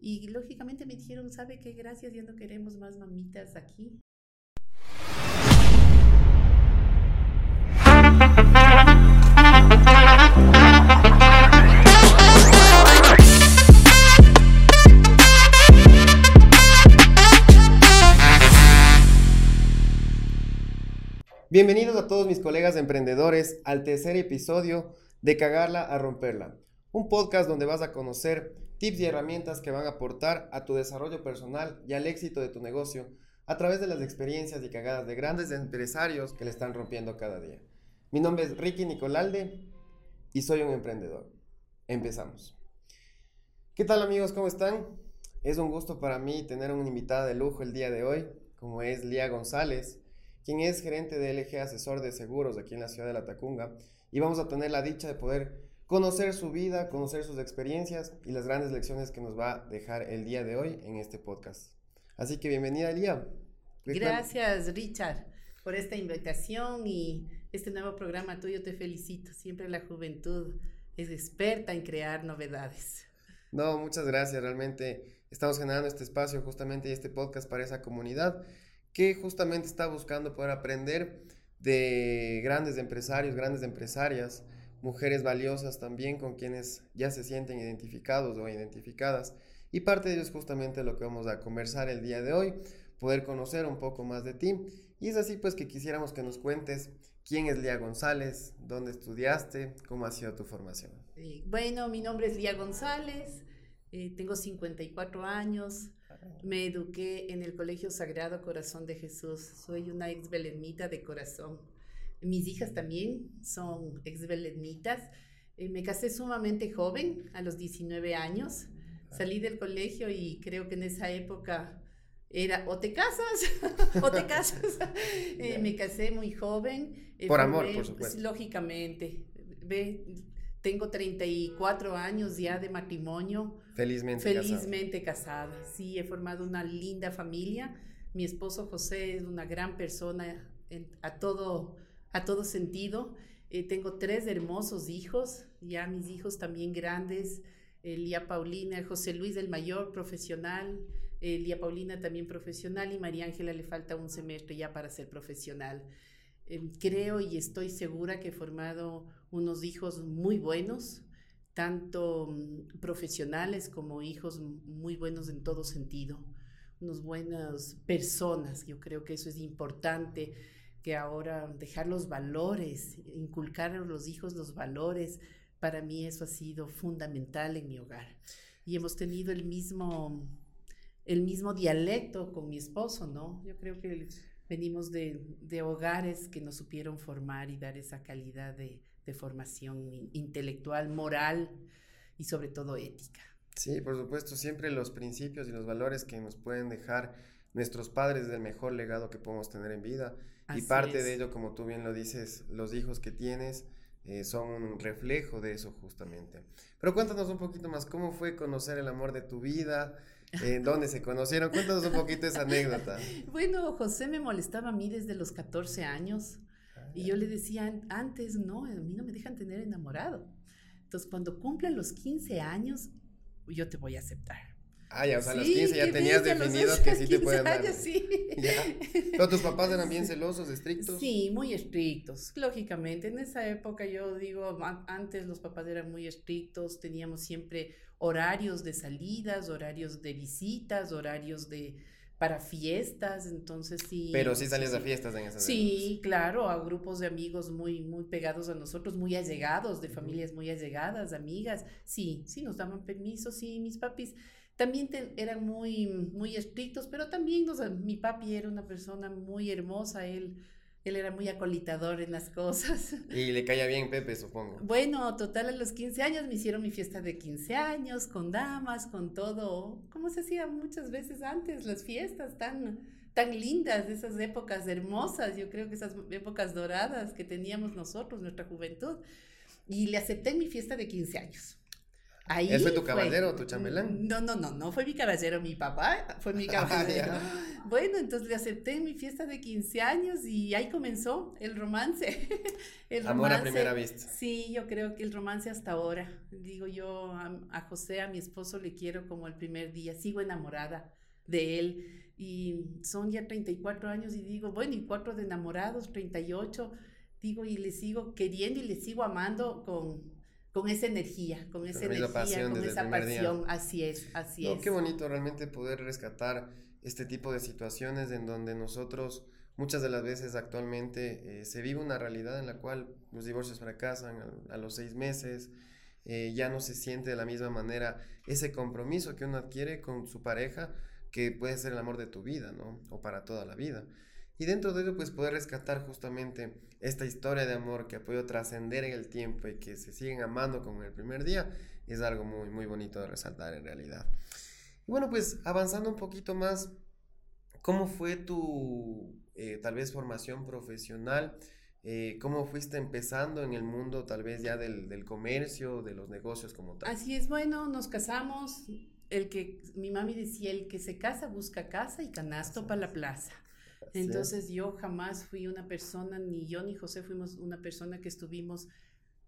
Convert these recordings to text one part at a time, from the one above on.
Y lógicamente me dijeron, ¿sabe qué? Gracias, ya no queremos más mamitas aquí. Bienvenidos a todos mis colegas emprendedores al tercer episodio de Cagarla a Romperla, un podcast donde vas a conocer tips y herramientas que van a aportar a tu desarrollo personal y al éxito de tu negocio a través de las experiencias y cagadas de grandes empresarios que le están rompiendo cada día. Mi nombre es Ricky Nicolalde y soy un emprendedor. Empezamos. ¿Qué tal amigos? ¿Cómo están? Es un gusto para mí tener una invitada de lujo el día de hoy, como es Lía González, quien es gerente de LG Asesor de Seguros aquí en la ciudad de La Tacunga. Y vamos a tener la dicha de poder conocer su vida, conocer sus experiencias y las grandes lecciones que nos va a dejar el día de hoy en este podcast. Así que bienvenida, Lía. Gracias, Richard, por esta invitación y este nuevo programa tuyo. Te felicito. Siempre la juventud es experta en crear novedades. No, muchas gracias. Realmente estamos generando este espacio justamente y este podcast para esa comunidad que justamente está buscando poder aprender de grandes empresarios, grandes empresarias, mujeres valiosas también con quienes ya se sienten identificados o identificadas. Y parte de ello es justamente lo que vamos a conversar el día de hoy, poder conocer un poco más de ti. Y es así pues que quisiéramos que nos cuentes quién es Lía González, dónde estudiaste, cómo ha sido tu formación. Bueno, mi nombre es Lía González, eh, tengo 54 años, me eduqué en el Colegio Sagrado Corazón de Jesús, soy una ex belenita de corazón. Mis hijas también son ex belenmitas. Eh, me casé sumamente joven, a los 19 años. Salí del colegio y creo que en esa época era o te casas o te casas. Eh, me casé muy joven. Eh, por amor, por supuesto. Lógicamente. Ve, tengo 34 años ya de matrimonio. Felizmente, Felizmente casada. Sí, he formado una linda familia. Mi esposo José es una gran persona a todo a todo sentido. Eh, tengo tres hermosos hijos, ya mis hijos también grandes, Lía Paulina, José Luis el mayor profesional, Lía Paulina también profesional y María Ángela le falta un semestre ya para ser profesional. Em, creo y estoy segura que he formado unos hijos muy buenos, tanto mm, profesionales como hijos muy buenos en todo sentido, unos buenas personas. Yo creo que eso es importante que ahora dejar los valores, inculcar a los hijos los valores, para mí eso ha sido fundamental en mi hogar. Y hemos tenido el mismo, el mismo dialecto con mi esposo, ¿no? Yo creo que venimos de, de hogares que nos supieron formar y dar esa calidad de, de formación intelectual, moral y sobre todo ética. Sí, por supuesto, siempre los principios y los valores que nos pueden dejar nuestros padres es el mejor legado que podemos tener en vida y parte de ello, como tú bien lo dices, los hijos que tienes eh, son un reflejo de eso justamente. Pero cuéntanos un poquito más, ¿cómo fue conocer el amor de tu vida? ¿En dónde se conocieron? Cuéntanos un poquito esa anécdota. Bueno, José me molestaba a mí desde los 14 años y yo le decía, antes no, a mí no me dejan tener enamorado. Entonces, cuando cumplan los 15 años, yo te voy a aceptar. Ah, ya, o sea, a los 15 ya tenías definido que sí te pueden dar. sí. ¿Pero tus papás eran bien celosos, estrictos? Sí, muy estrictos, lógicamente. En esa época yo digo, antes los papás eran muy estrictos, teníamos siempre horarios de salidas, horarios de visitas, horarios de para fiestas, entonces sí. Pero sí salías a fiestas en esas Sí, claro, a grupos de amigos muy, muy pegados a nosotros, muy allegados, de familias muy allegadas, amigas, sí, sí nos daban permiso, sí, mis papis también eran muy, muy estrictos, pero también mi papi era una persona muy hermosa, él, él era muy acolitador en las cosas. Y le caía bien Pepe, supongo. Bueno, total, a los 15 años me hicieron mi fiesta de 15 años, con damas, con todo, como se hacía muchas veces antes, las fiestas tan, tan lindas, esas épocas hermosas, yo creo que esas épocas doradas que teníamos nosotros, nuestra juventud. Y le acepté en mi fiesta de 15 años. Ahí ¿Él fue tu caballero o tu chambelán? No, no, no, no fue mi caballero, mi papá fue mi Ah, caballero. bueno, entonces le acepté en mi fiesta de 15 años y ahí comenzó el romance. el Amor a primera vista. Sí, yo creo que el romance hasta ahora. Digo yo a, a José, a mi esposo, le quiero como el primer día. Sigo enamorada de él y son ya 34 años y digo, bueno, y cuatro de enamorados, 38, digo, y le sigo queriendo y le sigo amando con, con esa energía, con esa energía, pasión con esa día. pasión, así es, así No, es. qué bonito realmente poder rescatar este tipo de situaciones en donde nosotros muchas de las veces actualmente eh, se vive una realidad en la cual los divorcios fracasan a, a los seis meses, eh, ya no se siente de la misma manera ese compromiso que uno adquiere con su pareja, que puede ser el amor de tu vida, ¿no? O para toda la vida. Y dentro de ello, pues poder rescatar justamente esta historia de amor que ha podido trascender en el tiempo y que se siguen amando como en el primer día, es algo muy, muy bonito de resaltar en realidad. Y bueno, pues avanzando un poquito más, ¿cómo fue tu eh, tal vez formación profesional? Eh, ¿Cómo fuiste empezando en el mundo tal vez ya del, del comercio, de los negocios como tal? Así es, bueno, nos casamos, el que, mi mami decía, el que se casa busca casa y canasto para la plaza. Entonces yo jamás fui una persona, ni yo ni José fuimos una persona que estuvimos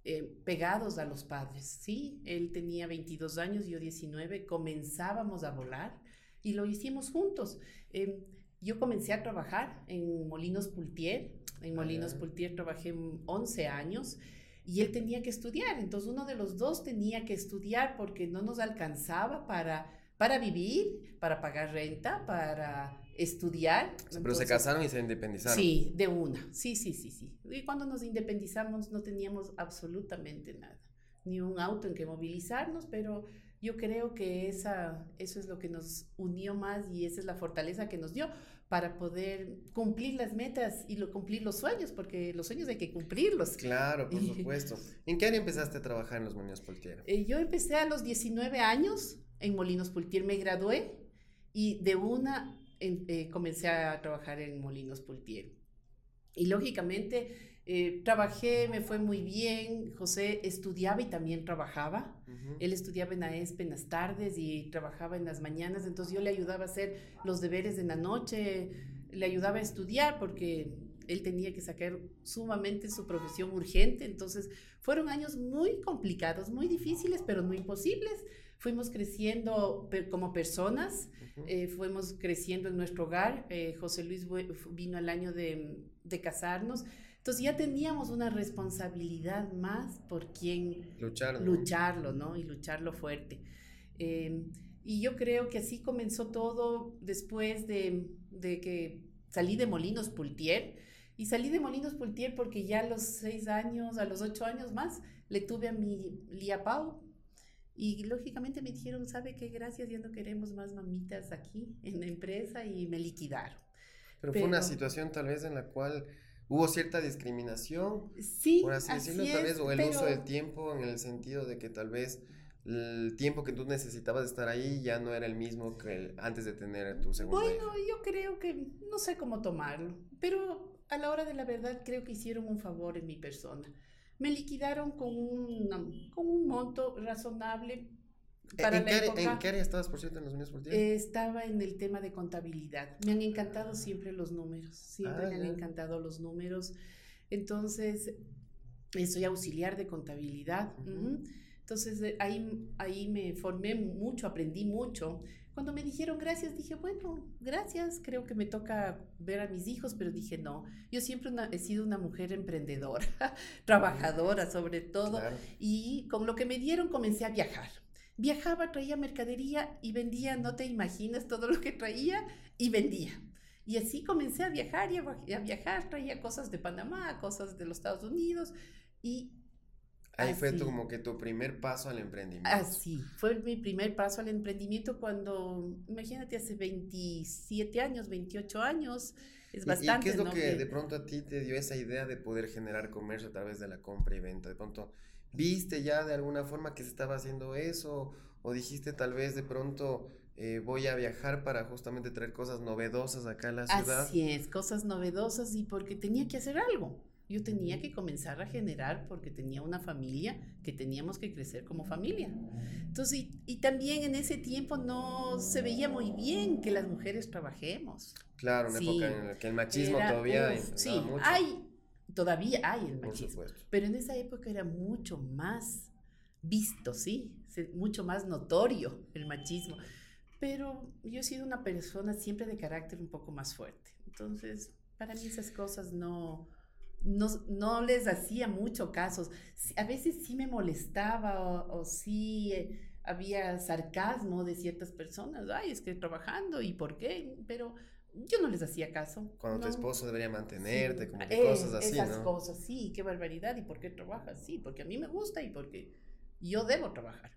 eh, pegados a los padres, ¿sí? Él tenía 22 años, yo 19, comenzábamos a volar y lo hicimos juntos. Eh, yo comencé a trabajar en Molinos Pultier, en Molinos Ah. Pultier trabajé 11 años y él tenía que estudiar, entonces uno de los dos tenía que estudiar porque no nos alcanzaba para, para vivir, para pagar renta, para estudiar. Pero se Entonces, casaron y se independizaron. Sí, de una. Sí, sí, sí, sí. Y cuando nos independizamos no teníamos absolutamente nada. Ni un auto en que movilizarnos, pero yo creo que esa, eso es lo que nos unió más y esa es la fortaleza que nos dio para poder cumplir las metas y lo, cumplir los sueños, porque los sueños hay que cumplirlos. Claro, por supuesto. ¿En qué año empezaste a trabajar en los Molinos Poltier? Eh, yo empecé a los 19 años en Molinos Pultier, me gradué y de una en- eh, comencé a trabajar en Molinos Pultier. Y lógicamente eh, trabajé, me fue muy bien. José estudiaba y también trabajaba. Él estudiaba en AESP en las tardes y trabajaba en las mañanas, entonces yo le ayudaba a hacer los deberes en la noche, le ayudaba a estudiar porque él tenía que sacar sumamente su profesión urgente, entonces fueron años muy complicados, muy difíciles, pero no imposibles. Fuimos creciendo como personas, Ujú. eh, fuimos creciendo en nuestro hogar. eh, José Luis vino al año de, de casarnos. Entonces ya teníamos una responsabilidad más por quien Luchar. ¿no? lucharlo, ¿no? Y lucharlo fuerte. Eh, y yo creo que así comenzó todo después de, de que salí de Molinos Pultier. Y salí de Molinos Pultier porque ya a los seis años, a los ocho años más, le tuve a mi Lía Pau. Y lógicamente me dijeron, ¿sabe qué? Gracias, ya no queremos más mamitas aquí en la empresa y me liquidaron. Pero fue una pero- situación tal vez en la cual hubo cierta discriminación, Sí, por así decirlo, así tal es, vez, o el pero- uso del tiempo en el sentido de que tal vez el tiempo que tú necesitabas estar ahí ya no era el mismo que el- antes de tener tu segunda Bueno, hija. yo creo que no sé cómo tomarlo, pero a la hora de la verdad creo que hicieron un favor en mi persona. Me liquidaron con, una- con un monto razonable para ¿En, la qué área, época. en qué área estabas, por cierto, en los Molinos Poltier? Eh, estaba en el tema de contabilidad. Me han encantado siempre los números, siempre Ah, me han ya. encantado los números. Entonces, eh, soy auxiliar de contabilidad. Ujú. ujú. Entonces, eh, ahí, ahí me formé mucho, aprendí mucho. Cuando me dijeron gracias, dije, bueno, gracias, creo que me toca ver a mis hijos, pero dije, no, yo siempre una- he sido una mujer emprendedora, trabajadora sobre todo. Claro. Y con lo que me dieron comencé a viajar. Viajaba, traía mercadería y vendía, no te imaginas todo lo que traía y vendía. Y así comencé a viajar y a, va- y a viajar, traía cosas de Panamá, cosas de los Estados Unidos y Ahí fue tu, como que tu primer paso al emprendimiento. así. Fue mi primer paso al emprendimiento cuando, imagínate, hace 27 años, 28 años, es ¿Y- bastante. ¿Y qué es lo ¿no? que de pronto a ti te dio esa idea de poder generar comercio a través de la compra y venta? De pronto, ¿viste ya de alguna forma que se estaba haciendo eso? ¿O dijiste tal vez de pronto eh, voy a viajar para justamente traer cosas novedosas acá a la ciudad? Así es, cosas novedosas y porque tenía que hacer algo. Yo tenía que comenzar a generar porque tenía una familia que teníamos que crecer como familia. Entonces, y, también en ese tiempo no se veía muy bien que las mujeres trabajemos. Claro, una época en la que el machismo todavía... sí, hay, todavía hay el machismo. Pero en esa época era mucho más visto, ¿sí? Mucho más notorio el machismo. Pero yo he sido una persona siempre de carácter un poco más fuerte. Entonces, para mí esas cosas no, no, no les hacía mucho caso. A veces sí me molestaba o, sí eh, había sarcasmo de ciertas personas. Ay, es que trabajando y por qué, pero yo no les hacía caso. Cuando tu esposo debería mantenerte, como que cosas así, esas cosas, sí, qué barbaridad. ¿Y por qué trabajas? Sí, porque a mí me gusta y porque yo debo trabajar.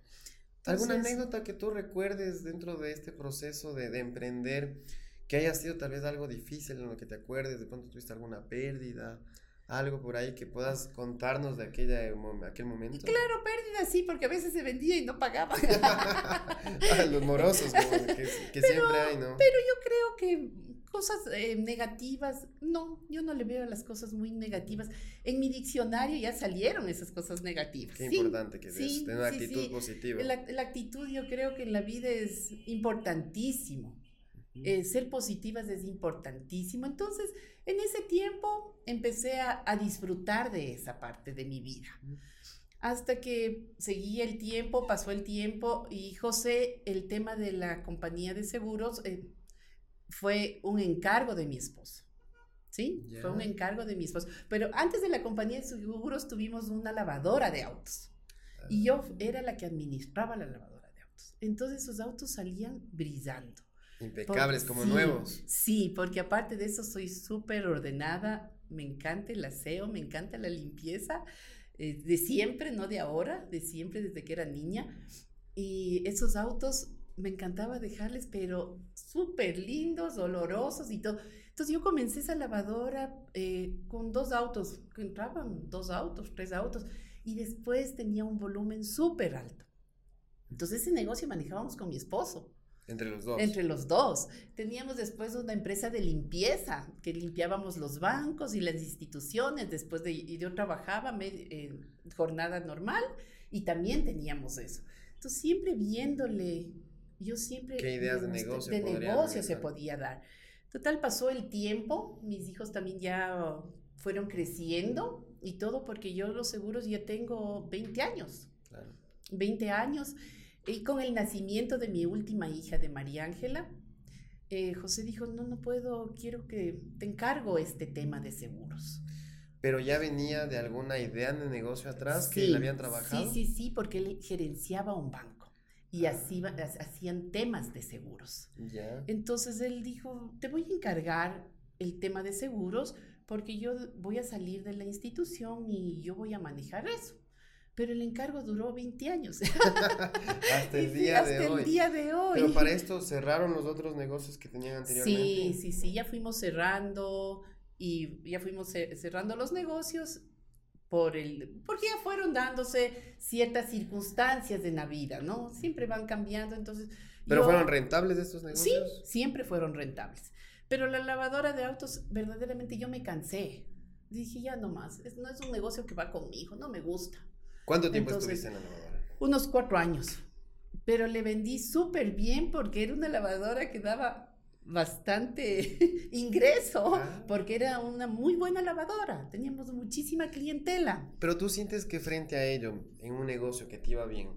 ¿Alguna anécdota que tú recuerdes dentro de este proceso de, de, emprender que haya sido tal vez algo difícil en lo que te acuerdes? ¿De pronto tuviste alguna pérdida? Algo por ahí que puedas contarnos de aquella, aquel momento. Claro, pérdida sí, porque a veces se vendía y no pagaba. Los morosos que, siempre hay, ¿no? Pero yo creo que cosas eh, negativas, no, yo no le veo las cosas muy negativas. En mi diccionario ya salieron esas cosas negativas. Qué importante que sí, tener una actitud positiva. La, la actitud yo creo que en la vida es importantísimo. Eh, ser positivas es importantísimo. Entonces, en ese tiempo empecé a, disfrutar de esa parte de mi vida. Hasta que seguía el tiempo, pasó el tiempo y José, el tema de la compañía de seguros eh, fue un encargo de mi esposo. ¿Sí? Fue un encargo de mi esposo. Pero antes de la compañía de seguros tuvimos una lavadora de autos. Y yo ah. era la que administraba la lavadora de autos. Entonces esos autos salían brillando. Impecables, como nuevos. Sí, porque aparte de eso soy súper ordenada, me encanta el aseo, me encanta la limpieza, eh, de siempre, no de ahora, de siempre desde que era niña. Y esos autos me encantaba dejarles, pero súper lindos, olorosos y todo. Entonces yo comencé esa lavadora eh, con dos autos, que entraban dos autos, tres autos, y después tenía un volumen súper alto. Entonces ese negocio manejábamos con mi esposo. Entre los dos. Entre los dos. Teníamos después una empresa de limpieza, que limpiábamos los bancos y las instituciones. Después de, y yo trabajaba en jornada normal y también teníamos eso. Entonces, siempre viéndole, yo siempre... ¿Qué ideas de negocio? De negocio se podía dar. Total, pasó el tiempo, mis hijos también ya fueron creciendo y todo porque yo los seguros ya tengo 20 años. Claro. 20 años. Y con el nacimiento de mi última hija, de María Ángela, eh, José dijo, no, no puedo, quiero que te encargo este tema de seguros. Pero ya venía de alguna idea de negocio atrás que le habían trabajado. Sí, sí, sí, porque él gerenciaba un banco y así hacían temas de seguros. Ya. Entonces él dijo, te voy a encargar el tema de seguros porque yo voy a salir de la institución y yo voy a manejar eso pero el encargo duró 20 años. hasta el día de hoy. el día de hoy. Pero para esto cerraron los otros negocios que tenían anteriormente. Sí, sí, sí, ya fuimos cerrando y ya fuimos cerrando los negocios por el, porque ya fueron dándose ciertas circunstancias de la vida, ¿no? Siempre van cambiando, entonces... ¿Pero fueron rentables estos negocios? Sí, siempre fueron rentables. Pero la lavadora de autos, verdaderamente yo me cansé. Dije, ya no más, no es un negocio que va conmigo, no me gusta. ¿Cuánto tiempo estuviste en la lavadora? Unos cuatro años. Pero le vendí súper bien porque era una lavadora que daba bastante ingreso, ah. porque era una muy buena lavadora. Teníamos muchísima clientela. Pero tú sientes que frente a ello, en un negocio que te iba bien,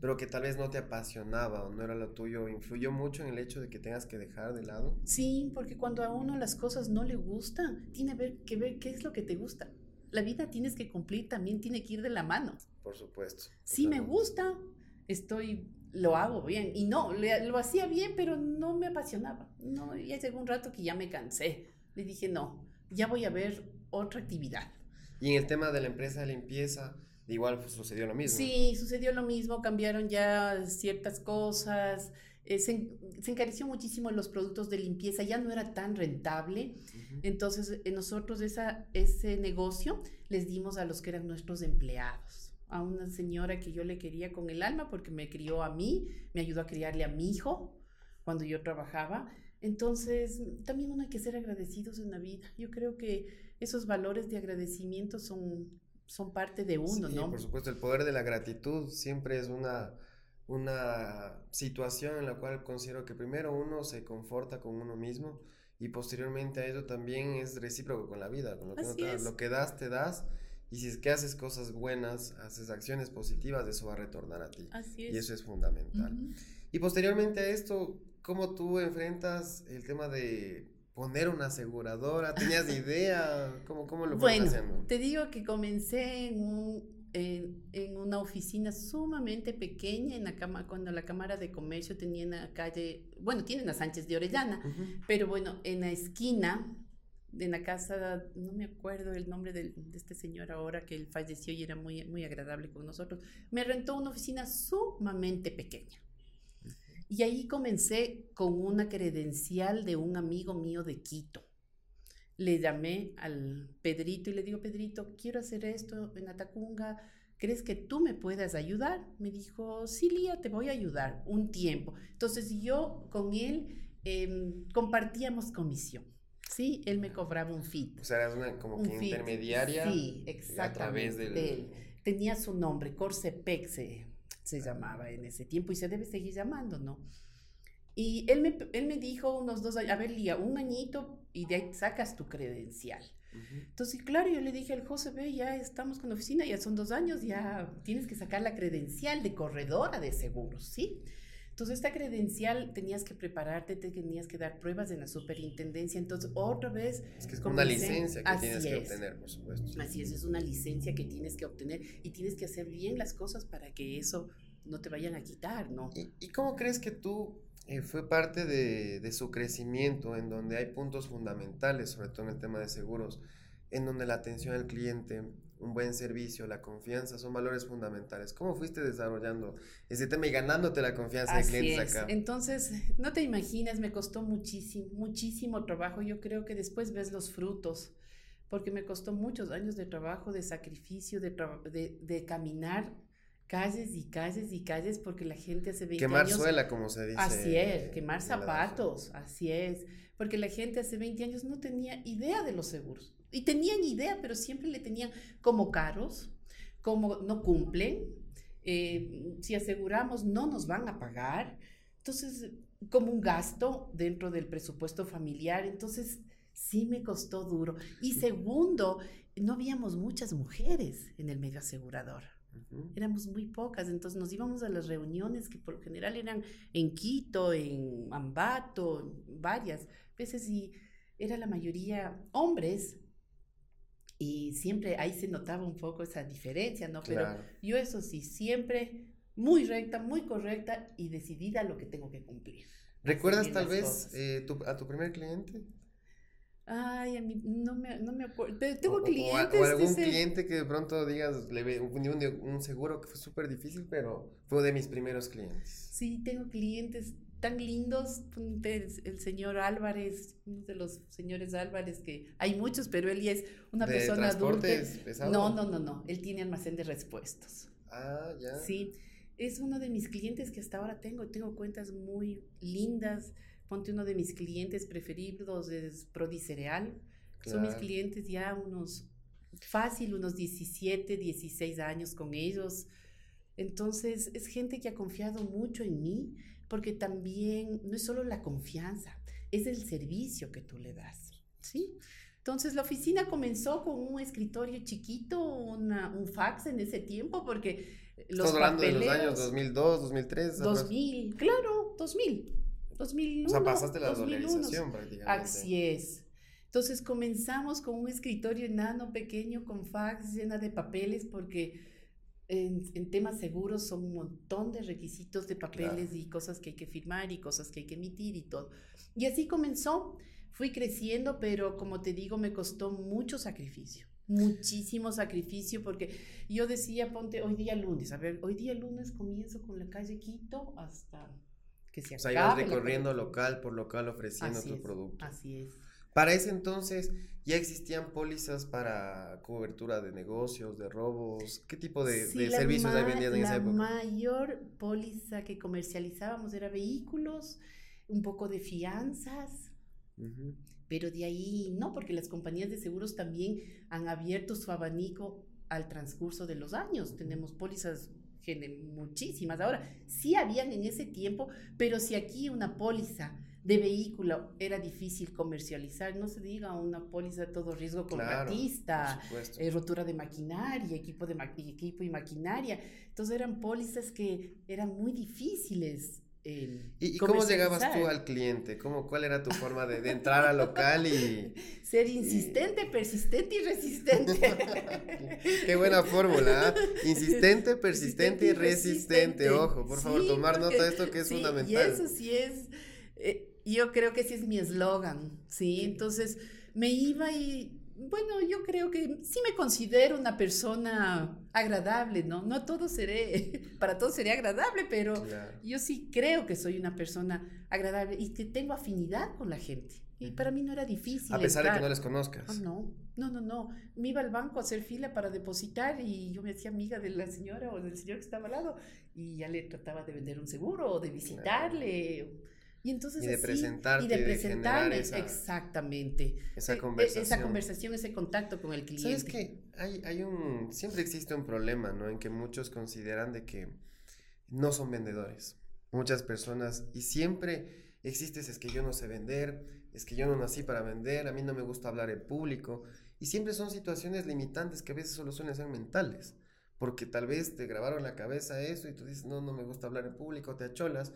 pero que tal vez no te apasionaba o no era lo tuyo, ¿influyó mucho en el hecho de que tengas que dejar de lado? Sí, porque cuando a uno las cosas no le gustan, tiene que ver qué es lo que te gusta la vida tienes que cumplir, también tiene que ir de la mano. Por supuesto. Si me gusta, estoy, lo hago bien. Y no, lo hacía bien, pero no me apasionaba. No, ya llegó un rato que ya me cansé. Le dije, no, ya voy a ver otra actividad. Y en el tema de la empresa de limpieza, igual sucedió lo mismo. Sí, sucedió lo mismo, cambiaron ya ciertas cosas. Eh, se, encareció muchísimo los productos de limpieza, ya no era tan rentable. Entonces, eh, nosotros esa, ese negocio les dimos a los que eran nuestros empleados. A una señora que yo le quería con el alma porque me crió a mí, me ayudó a criarle a mi hijo cuando yo trabajaba. Entonces, también uno hay que ser agradecidos en la vida. Yo creo que esos valores de agradecimiento son, son parte de uno, sí, ¿no? Por supuesto, el poder de la gratitud siempre es una, una situación en la cual considero que primero uno se conforta con uno mismo y posteriormente a eso también es recíproco con la vida, con lo que, te, lo que das, te das. Y si es que haces cosas buenas, haces acciones positivas, eso va a retornar a ti. Así es. Y eso es fundamental. Y posteriormente a esto, ¿cómo tú enfrentas el tema de poner una aseguradora? ¿Tenías idea? ¿Cómo, cómo lo bueno, haciendo? Te digo que comencé en, un, en, en, una oficina sumamente pequeña en la cama, cuando la Cámara de Comercio tenía en la calle, bueno, tienen a Sánchez de Orellana, pero bueno, en la esquina en la casa, no me acuerdo el nombre de, de, este señor ahora que él falleció y era muy, muy agradable con nosotros, me rentó una oficina sumamente pequeña. Y ahí comencé con una credencial de un amigo mío de Quito. Le llamé al Pedrito y le digo, Pedrito, quiero hacer esto en Atacunga. ¿Crees que tú me puedas ayudar? Me dijo, sí, Lía, te voy a ayudar un tiempo. Entonces yo con él eh, compartíamos comisión. Sí, él me cobraba un fit. O sea, eras una como que intermediaria. Sí, exactamente. A través del... de él. Tenía su nombre, Corsepec se, se llamaba en ese tiempo y se debe seguir llamando, ¿no? Y él me, él me dijo unos dos años, a ver, Lía, un añito y de ahí sacas tu credencial. Entonces, claro, yo le dije al José, ve, ya estamos con la oficina, ya son dos años, ya tienes que sacar la credencial de corredora de seguros, ¿sí? Entonces, esta credencial tenías que prepararte, te tenías que dar pruebas en la superintendencia. Entonces, otra vez. Es que es como una licencia que tienes que obtener, por supuesto. Así es, es una licencia que tienes que obtener y tienes que hacer bien las cosas para que eso no te vayan a quitar, ¿no? ¿Y, y cómo crees que tú eh, fue parte de, de, su crecimiento, en donde hay puntos fundamentales, sobre todo en el tema de seguros, en donde la atención al cliente, un buen servicio, la confianza son valores fundamentales. ¿Cómo fuiste desarrollando ese tema y ganándote la confianza de clientes acá? Entonces, no te imaginas, me costó muchísimo, muchísimo trabajo. Yo creo que después ves los frutos, porque me costó muchos años de trabajo, de sacrificio, de, de, de caminar calles y calles y calles porque la gente hace 20 quemar años... suela, como se dice. Así es, quemar zapatos, así es. Porque la gente hace 20 años no tenía idea de los seguros y tenían idea, pero siempre le tenían como caros, como no cumplen, eh, si aseguramos no nos van a pagar, entonces como un gasto dentro del presupuesto familiar, entonces sí me costó duro. Y segundo, no habíamos muchas mujeres en el medio asegurador. Éramos muy pocas, entonces nos íbamos a las reuniones que por lo general eran en Quito, en Ambato, varias veces y era la mayoría hombres y siempre ahí se notaba un poco esa diferencia, ¿no? Pero yo eso sí, siempre muy recta, muy correcta y decidida lo que tengo que cumplir. ¿Recuerdas tal vez eh, a tu primer cliente? Ay, a mí no me, no me acuerdo. Pero tengo clientes. O, algún cliente que de pronto digas, le un, un, un seguro que fue súper difícil, pero fue de mis primeros clientes. Sí, tengo clientes tan lindos, el señor Álvarez, uno de los señores Álvarez, que hay muchos, pero él ya es una ¿De persona adulta. Pesado? No, no, no, no, él tiene almacén de repuestos. Ah, ya. Sí, es uno de mis clientes que hasta ahora tengo, tengo cuentas muy lindas. Ponte uno de mis clientes preferidos es Prodicereal. Claro. Son mis clientes ya unos, fácil, unos 17, 16 años con ellos. Entonces, es gente que ha confiado mucho en mí porque también no es solo la confianza, es el servicio que tú le das, ¿sí? Entonces la oficina comenzó con un escritorio chiquito, una, un fax en ese tiempo, porque los Estás hablando de los años 2002, 2003. 2000, claro, 2000, 2001. O sea, pasaste la 2001. dolarización prácticamente. Así es. Entonces comenzamos con un escritorio enano, pequeño, con fax, llena de papeles, porque en, en, temas seguros son un montón de requisitos de papeles claro. y cosas que hay que firmar y cosas que hay que emitir y todo. Y así comenzó, fui creciendo, pero como te digo, me costó mucho sacrificio, muchísimo sacrificio, porque yo decía, ponte hoy día lunes, a ver, hoy día lunes comienzo con la calle Quito hasta que se acabe. O sea, ibas recorriendo local por local ofreciendo así tu es, producto. Así es. Para ese entonces ya existían pólizas para cobertura de negocios, de robos. ¿Qué tipo de, Sí, de la servicios hay ma- vendidos en esa La época? mayor póliza que comercializábamos era vehículos, un poco de fianzas, pero de ahí no, porque las compañías de seguros también han abierto su abanico al transcurso de los años. Tenemos pólizas muchísimas. Ahora, sí habían en ese tiempo, pero si aquí una póliza de vehículo era difícil comercializar, no se diga una póliza de todo riesgo contratista, eh, rotura de maquinaria, equipo, de equipo y maquinaria. Entonces eran pólizas que eran muy difíciles ¿Y, cómo llegabas tú al cliente? ¿Cómo, ¿Cuál era tu forma de, entrar al local y... Ser insistente, persistente y resistente. Qué buena fórmula. ¿ah? Insistente, persistente y resistente. Ojo, por favor, tomar nota de esto que es fundamental. Y eso sí es, eh, yo creo que sí es mi eslogan, ¿sí? Entonces me iba y bueno, yo creo que sí me considero una persona agradable, ¿no? No todo seré, para todos sería agradable, pero yo sí creo que soy una persona agradable y que tengo afinidad con la gente. Y para mí no era difícil. A pesar de que no les conozcas. Ah, no, no, no, no. Me iba al banco a hacer fila para depositar y yo me hacía amiga de la señora o del señor que estaba al lado y ya le trataba de vender un seguro o de visitarle. Y entonces y de presentarte, y de presentarme, exactamente. Esa conversación. E, esa conversación, ese contacto con el cliente. ¿Sabes qué? Hay, hay un, siempre existe un problema, ¿no? En que muchos consideran de que no son vendedores. Muchas personas, y siempre existe es que yo no sé vender, es que yo no nací para vender, a mí no me gusta hablar en público. Y siempre son situaciones limitantes que a veces solo suelen ser mentales. Porque tal vez te grabaron la cabeza eso y tú dices, no, no me gusta hablar en público, te acholas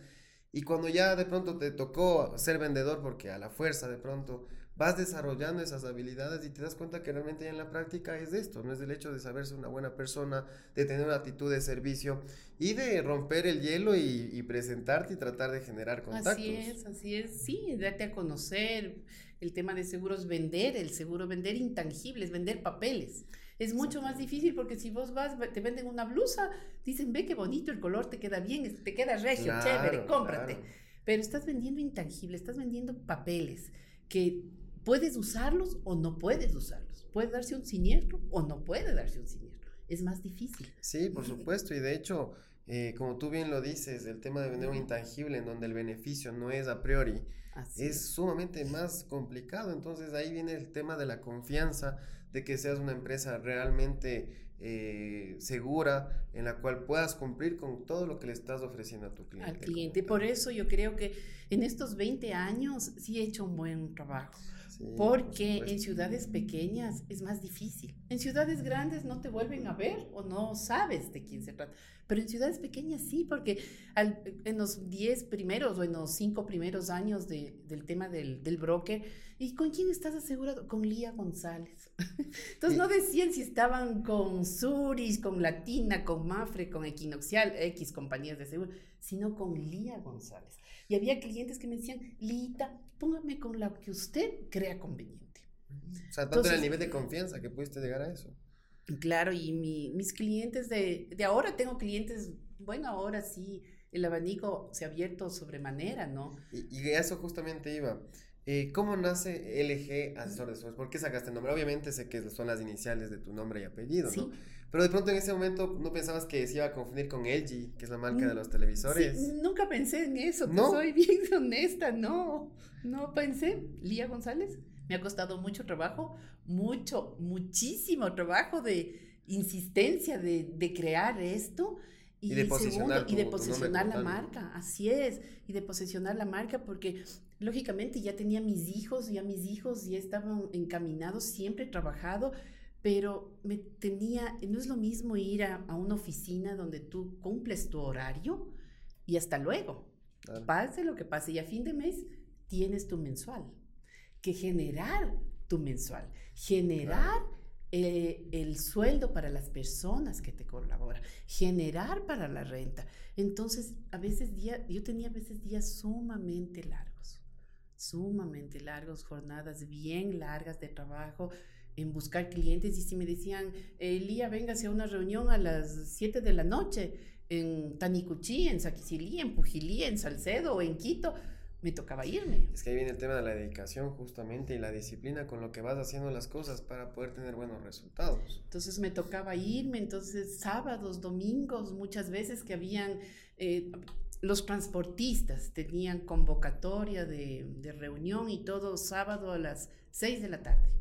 y cuando ya de pronto te tocó ser vendedor, porque a la fuerza de pronto vas desarrollando esas habilidades y te das cuenta que realmente ya en la práctica es esto, no es el hecho de saberse una buena persona, de tener una actitud de servicio y de romper el hielo y, presentarte y tratar de generar contactos. Así es, así es, sí, date a conocer el tema de seguros, vender, el seguro, vender intangibles, vender papeles. Es mucho más difícil porque si vos vas, te venden una blusa, dicen, ve qué bonito el color, te queda bien, te queda regio, chévere, cómprate. Pero estás vendiendo intangible, estás vendiendo papeles que puedes usarlos o no puedes usarlos. Puede darse un siniestro o no puede darse un siniestro. Es más difícil. Sí, por supuesto. Y de hecho, eh, como tú bien lo dices, el tema de vender un intangible en donde el beneficio no es a priori, es sumamente más complicado. Entonces ahí viene el tema de la confianza, de que seas una empresa realmente eh, segura en la cual puedas cumplir con todo lo que le estás ofreciendo a tu cliente. Al cliente. Por eso yo creo que en estos 20 años sí he hecho un buen trabajo. porque en ciudades pequeñas es más difícil. En ciudades grandes no te vuelven a ver o no sabes de quién se trata. Pero en ciudades pequeñas sí, porque en los 10 primeros o en los 5 primeros años del tema del, del broker, ¿y con quién estás asegurado? Con Lía González. Entonces no decían si estaban con Suris, con Latina, con Mafre, con Equinoxial, X compañías de seguro, sino con Lía González. Y había clientes que me decían, Lita, póngame con la que usted crea conveniente. O sea, tanto era el nivel de confianza que pudiste llegar a eso. Claro, y mis clientes de, de ahora, tengo clientes, bueno, ahora sí, el abanico se ha abierto sobremanera, ¿no? Y, y eso justamente iba. Eh, ¿Cómo nace LG Asesor de Seguros? ¿Por qué sacaste el nombre? Obviamente sé que son las iniciales de tu nombre y apellido, ¿no? Pero de pronto en ese momento no pensabas que se iba a confundir con LG, que es la marca de los televisores. Sí, nunca pensé en eso, ¿No? soy bien honesta, no. No pensé. Lía González, me ha costado mucho trabajo, mucho, muchísimo trabajo de insistencia de, de crear esto. Y, de posicionar, y de posicionar la marca, así es, y de posicionar la marca porque lógicamente ya tenía mis hijos, ya mis hijos ya estaban encaminados, siempre he trabajado, pero me tenía, no es lo mismo ir a, una oficina donde tú cumples tu horario y hasta luego, pase lo que pase, y a fin de mes tienes tu mensual, que generar tu mensual, generar... Eh, el sueldo para las personas que te colaboran, generar para la renta. Entonces, a veces día, yo tenía a veces días sumamente largos, sumamente largos, jornadas bien largas de trabajo en buscar clientes y si me decían, Elía, véngase a una reunión a las 7 de la noche en Tanicuchí, en Saquicilí, en Pujilí, en Salcedo o en Quito, me tocaba irme. Es que ahí viene el tema de la dedicación justamente y la disciplina con lo que vas haciendo las cosas para poder tener buenos resultados. Entonces me tocaba irme, entonces sábados, domingos, muchas veces que habían... Eh, los transportistas tenían convocatoria de, de, reunión y todo sábado a las 6 de la tarde.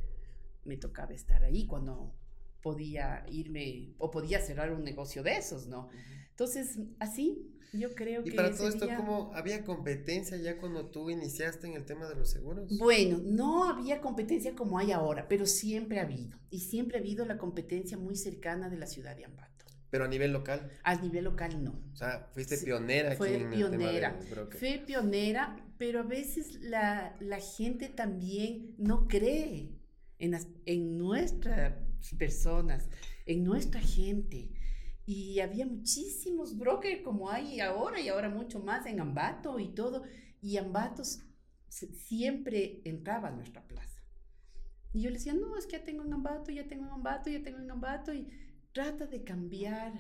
Me tocaba estar ahí cuando podía irme o podía cerrar un negocio de esos, ¿no? Entonces, así yo creo que... Y para todo esto, ¿cómo había competencia ya cuando tú iniciaste en el tema de los seguros? Bueno, no había competencia como hay ahora, pero siempre ha habido. Y siempre ha habido la competencia muy cercana de la ciudad de Ambato. Pero a nivel local. A nivel local no. O sea, fuiste pionera aquí fue pionera. fue pionera, pero a veces la, la gente también no cree en, en nuestras personas, en nuestra gente. Y había muchísimos brokers como hay ahora y ahora mucho más en Ambato y todo. Y Ambato siempre entraba a nuestra plaza. Y yo le decía, no, es que ya tengo en Ambato, ya tengo en Ambato, ya tengo en Ambato. Y trata de cambiar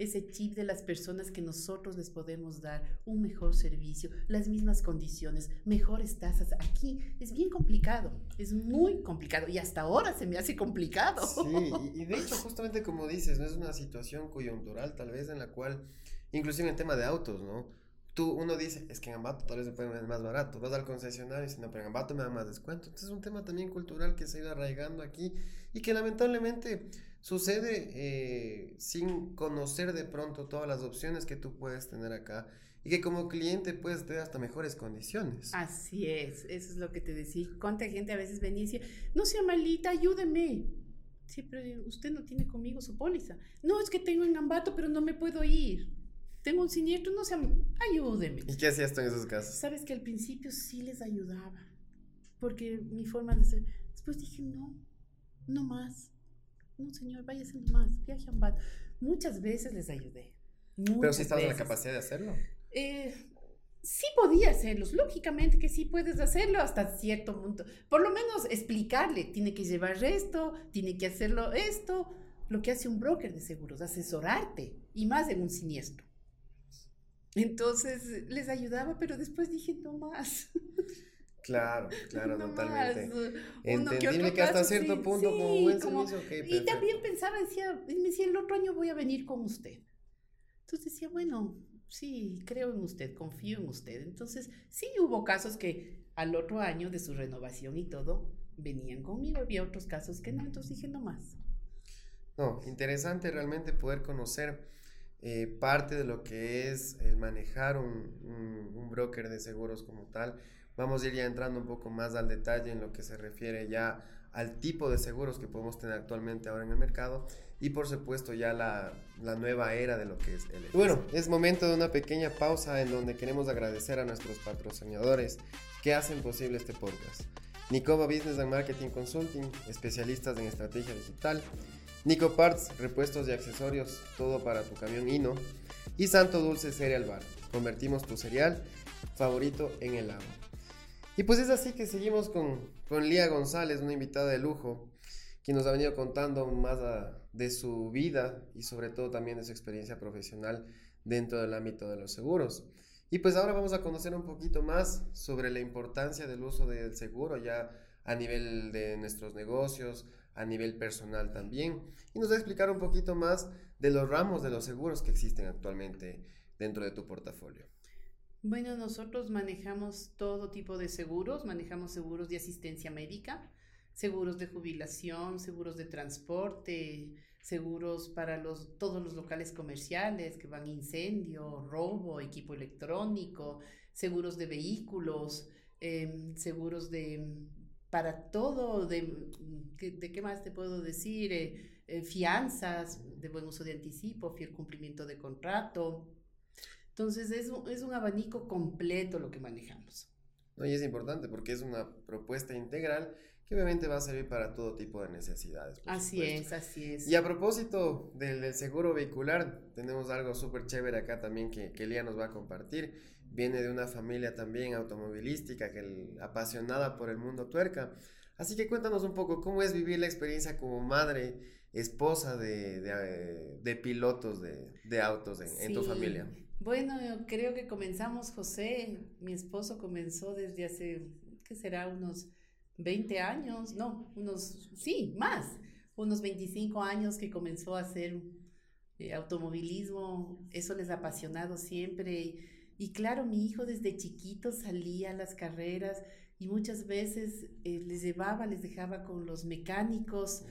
ese chip de las personas que nosotros les podemos dar un mejor servicio, las mismas condiciones, mejores tasas. Aquí es bien complicado, es muy complicado y hasta ahora se me hace complicado. Sí, y, de hecho justamente como dices, no es una situación coyuntural tal vez en la cual, inclusive en el tema de autos, ¿no? Tú, uno dice, es que en Ambato tal vez me pueden más barato, vas al concesionario y dice, no, pero en Ambato me da más descuento. Entonces es un tema también cultural que se ha ido arraigando aquí y que lamentablemente Sucede eh, sin conocer de pronto todas las opciones que tú puedes tener acá y que como cliente puedes tener hasta mejores condiciones. Así es, eso es lo que te decía. ¿Cuánta gente a veces venía y decía, no sea malita, ayúdeme? Sí, pero usted no tiene conmigo su póliza. No, es que tengo en Ambato, pero no me puedo ir. Tengo un siniestro, no sea, ayúdeme. ¿Y qué hacías tú en esos casos? Sabes que al principio sí les ayudaba, porque mi forma de ser. Después dije, no, no más no señor, váyase nomás, viaje a Ambato. Muchas veces les ayudé. Pero si estabas en la capacidad de hacerlo. Eh, sí podía hacerlos, lógicamente que sí puedes hacerlo hasta cierto punto. Por lo menos explicarle, tiene que llevar esto, tiene que hacerlo esto, lo que hace un broker de seguros, asesorarte, y más en un siniestro. Entonces les ayudaba, pero después dije, no más. Claro, claro, totalmente. Entendible que, hasta cierto punto, como buen servicio, Y también pensaba, decía, me decía, el otro año voy a venir con usted. Entonces decía, bueno, sí, creo en usted, confío en usted. Entonces, sí hubo casos que al otro año de su renovación y todo, venían conmigo. Había otros casos que no, entonces dije, no más. No, interesante realmente poder conocer eh, parte de lo que es el manejar un, un broker de seguros como tal Vamos a ir ya entrando un poco más al detalle en lo que se refiere ya al tipo de seguros que podemos tener actualmente ahora en el mercado y por supuesto ya la, la nueva era de lo que es el... Bueno, es momento de una pequeña pausa en donde queremos agradecer a nuestros patrocinadores que hacen posible este podcast. Nicoba Business and Marketing Consulting, especialistas en estrategia digital. Nico Parts, repuestos y accesorios, todo para tu camión Hino. Y Santo Dulce Cereal Bar, convertimos tu cereal favorito en el agua. Y pues es así que seguimos con, con Lía González, una invitada de lujo, quien nos ha venido contando más de su vida y sobre todo también de su experiencia profesional dentro del ámbito de los seguros. Y pues ahora vamos a conocer un poquito más sobre la importancia del uso del seguro ya a nivel de nuestros negocios, a nivel personal también. Y nos va a explicar un poquito más de los ramos de los seguros que existen actualmente dentro de tu portafolio. Bueno, nosotros manejamos todo tipo de seguros, manejamos seguros de asistencia médica, seguros de jubilación, seguros de transporte, seguros para los, todos los locales comerciales que van incendio, robo, equipo electrónico, seguros de vehículos, em, seguros de para todo, de, de, qué más te puedo decir, eh, eh, fianzas de buen uso de anticipo, fiel cumplimiento de contrato, entonces es un, es un abanico completo lo que manejamos. No, y es importante porque es una propuesta integral que obviamente va a servir para todo tipo de necesidades. Así es, así es. Y a propósito del, seguro vehicular, tenemos algo súper chévere acá también que, que Lía nos va a compartir. Viene de una familia también automovilística, que apasionada por el mundo tuerca. Así que cuéntanos un poco cómo es vivir la experiencia como madre, esposa de, de, de pilotos de, de autos en, en tu familia. Bueno, creo que comenzamos, José, mi esposo comenzó desde hace, ¿qué será? Unos 20 años, no, unos, sí, más, unos 25 años que comenzó a hacer eh, automovilismo, eso les ha apasionado siempre. Y, claro, mi hijo desde chiquito salía a las carreras y muchas veces eh, les llevaba, les dejaba con los mecánicos.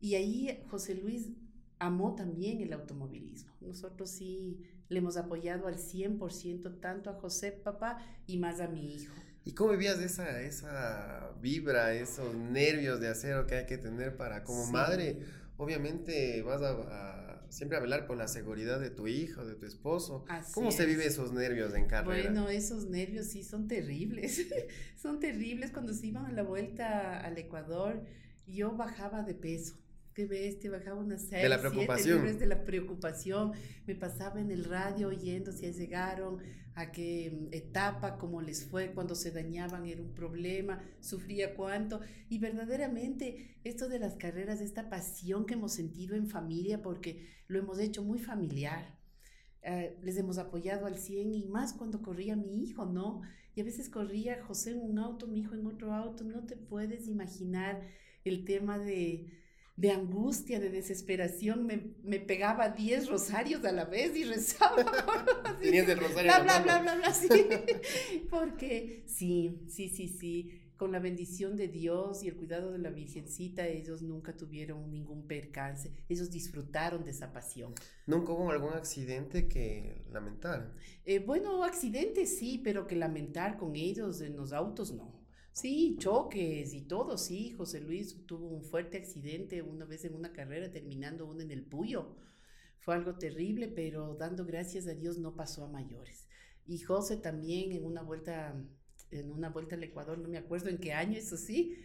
Y ahí José Luis amó también el automovilismo. Nosotros sí le hemos apoyado al 100% tanto a José, papá, y más a mi hijo. ¿Y cómo vivías esa, esa vibra, esos nervios de acero que hay que tener para, como madre, obviamente vas a, siempre a velar por la seguridad de tu hijo, de tu esposo. ¿Cómo se vive esos nervios en carrera? Bueno, esos nervios sí son terribles, son terribles. Cuando se iban a la vuelta al Ecuador, yo bajaba de peso qué bestia, bajaba una serie. De la preocupación. de la preocupación. Me pasaba en el radio oyendo si llegaron, a qué etapa, cómo les fue, cuando se dañaban era un problema, sufría cuánto. Y verdaderamente esto de las carreras, esta pasión que hemos sentido en familia, porque lo hemos hecho muy familiar. Eh, les hemos apoyado al 100 y más cuando corría mi hijo, ¿no? Y a veces corría José en un auto, mi hijo en otro auto, no te puedes imaginar el tema de, de angustia, de desesperación, me, me pegaba 10 rosarios a la vez y rezaba. Tenías el rosario. Bla, bla, bla, bla, bla, sí. Porque sí, sí, sí, sí. Con la bendición de Dios y el cuidado de la Virgencita, ellos nunca tuvieron ningún percance. Ellos disfrutaron de esa pasión. ¿Nunca hubo algún accidente que lamentar? Eh, bueno, accidentes sí, pero que lamentar con ellos en los autos no. Sí, choques y todo, sí. José Luis tuvo un fuerte accidente una vez en una carrera, terminando uno en el Puyo. Fue algo terrible, pero dando gracias a Dios no pasó a mayores. Y José también en una vuelta, en una vuelta al Ecuador, no me acuerdo en qué año, eso sí,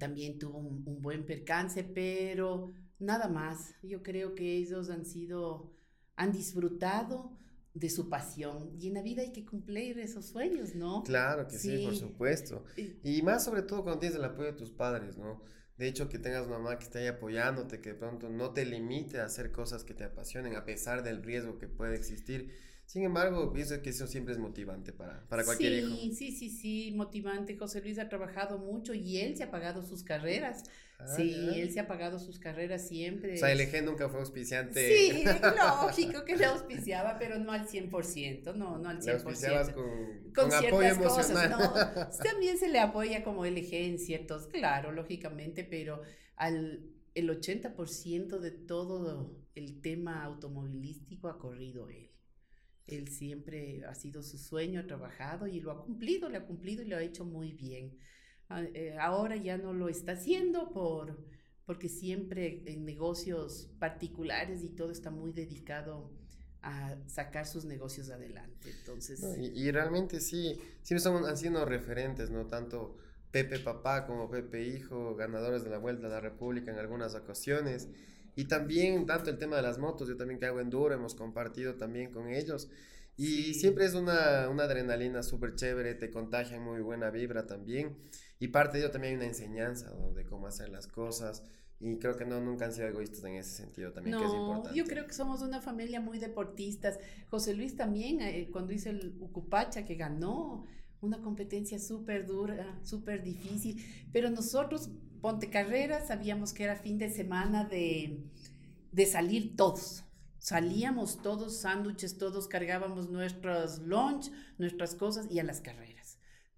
también tuvo un, buen percance, pero nada más. Yo creo que ellos han sido, han disfrutado de su pasión. Y en la vida hay que cumplir esos sueños, ¿no? Claro que sí, por supuesto. Y más sobre todo cuando tienes el apoyo de tus padres, ¿no? De hecho, que tengas una mamá que esté ahí apoyándote, que de pronto no te limite a hacer cosas que te apasionen, a pesar del riesgo que puede existir. Sin embargo, pienso que eso siempre es motivante para, para cualquier hijo. Sí, sí, sí, sí, motivante. José Luis ha trabajado mucho y él se ha pagado sus carreras. Ah, sí, él se ha pagado sus carreras siempre. O sea, el eje nunca fue auspiciante. Sí, lógico que le auspiciaba, pero no al 100%, no, no al 100%. Le auspiciabas con, con, apoyo emocional. Cosas, no, también se le apoya como el eje en ciertos, claro, lógicamente, pero al el 80% de todo el tema automovilístico ha corrido él. Él siempre ha sido su sueño, ha trabajado y lo ha cumplido, lo ha cumplido y lo ha hecho muy bien. Eh, ahora ya no lo está haciendo por, porque siempre en negocios particulares y todo está muy dedicado a sacar sus negocios adelante. Entonces... y, realmente sí, sí son, han sido referentes, ¿no? Tanto Pepe Papá como Pepe Hijo, ganadores de la Vuelta a la República en algunas ocasiones. Y también, tanto el tema de las motos, yo también que hago enduro, hemos compartido también con ellos. Y siempre es una, una adrenalina súper chévere, te contagia muy buena vibra también. Y parte de ello también hay una enseñanza de cómo hacer las cosas. Y creo que no, nunca han sido egoístas en ese sentido también, que es importante. Yo creo que somos una familia muy deportistas. José Luis también, eh, cuando hizo el Ucupacha, que ganó una competencia súper dura, súper difícil, pero nosotros Ponte Carreras, sabíamos que era fin de semana de, de salir todos. Salíamos todos, sándwiches, todos cargábamos nuestros lunch, nuestras cosas y a las carreras.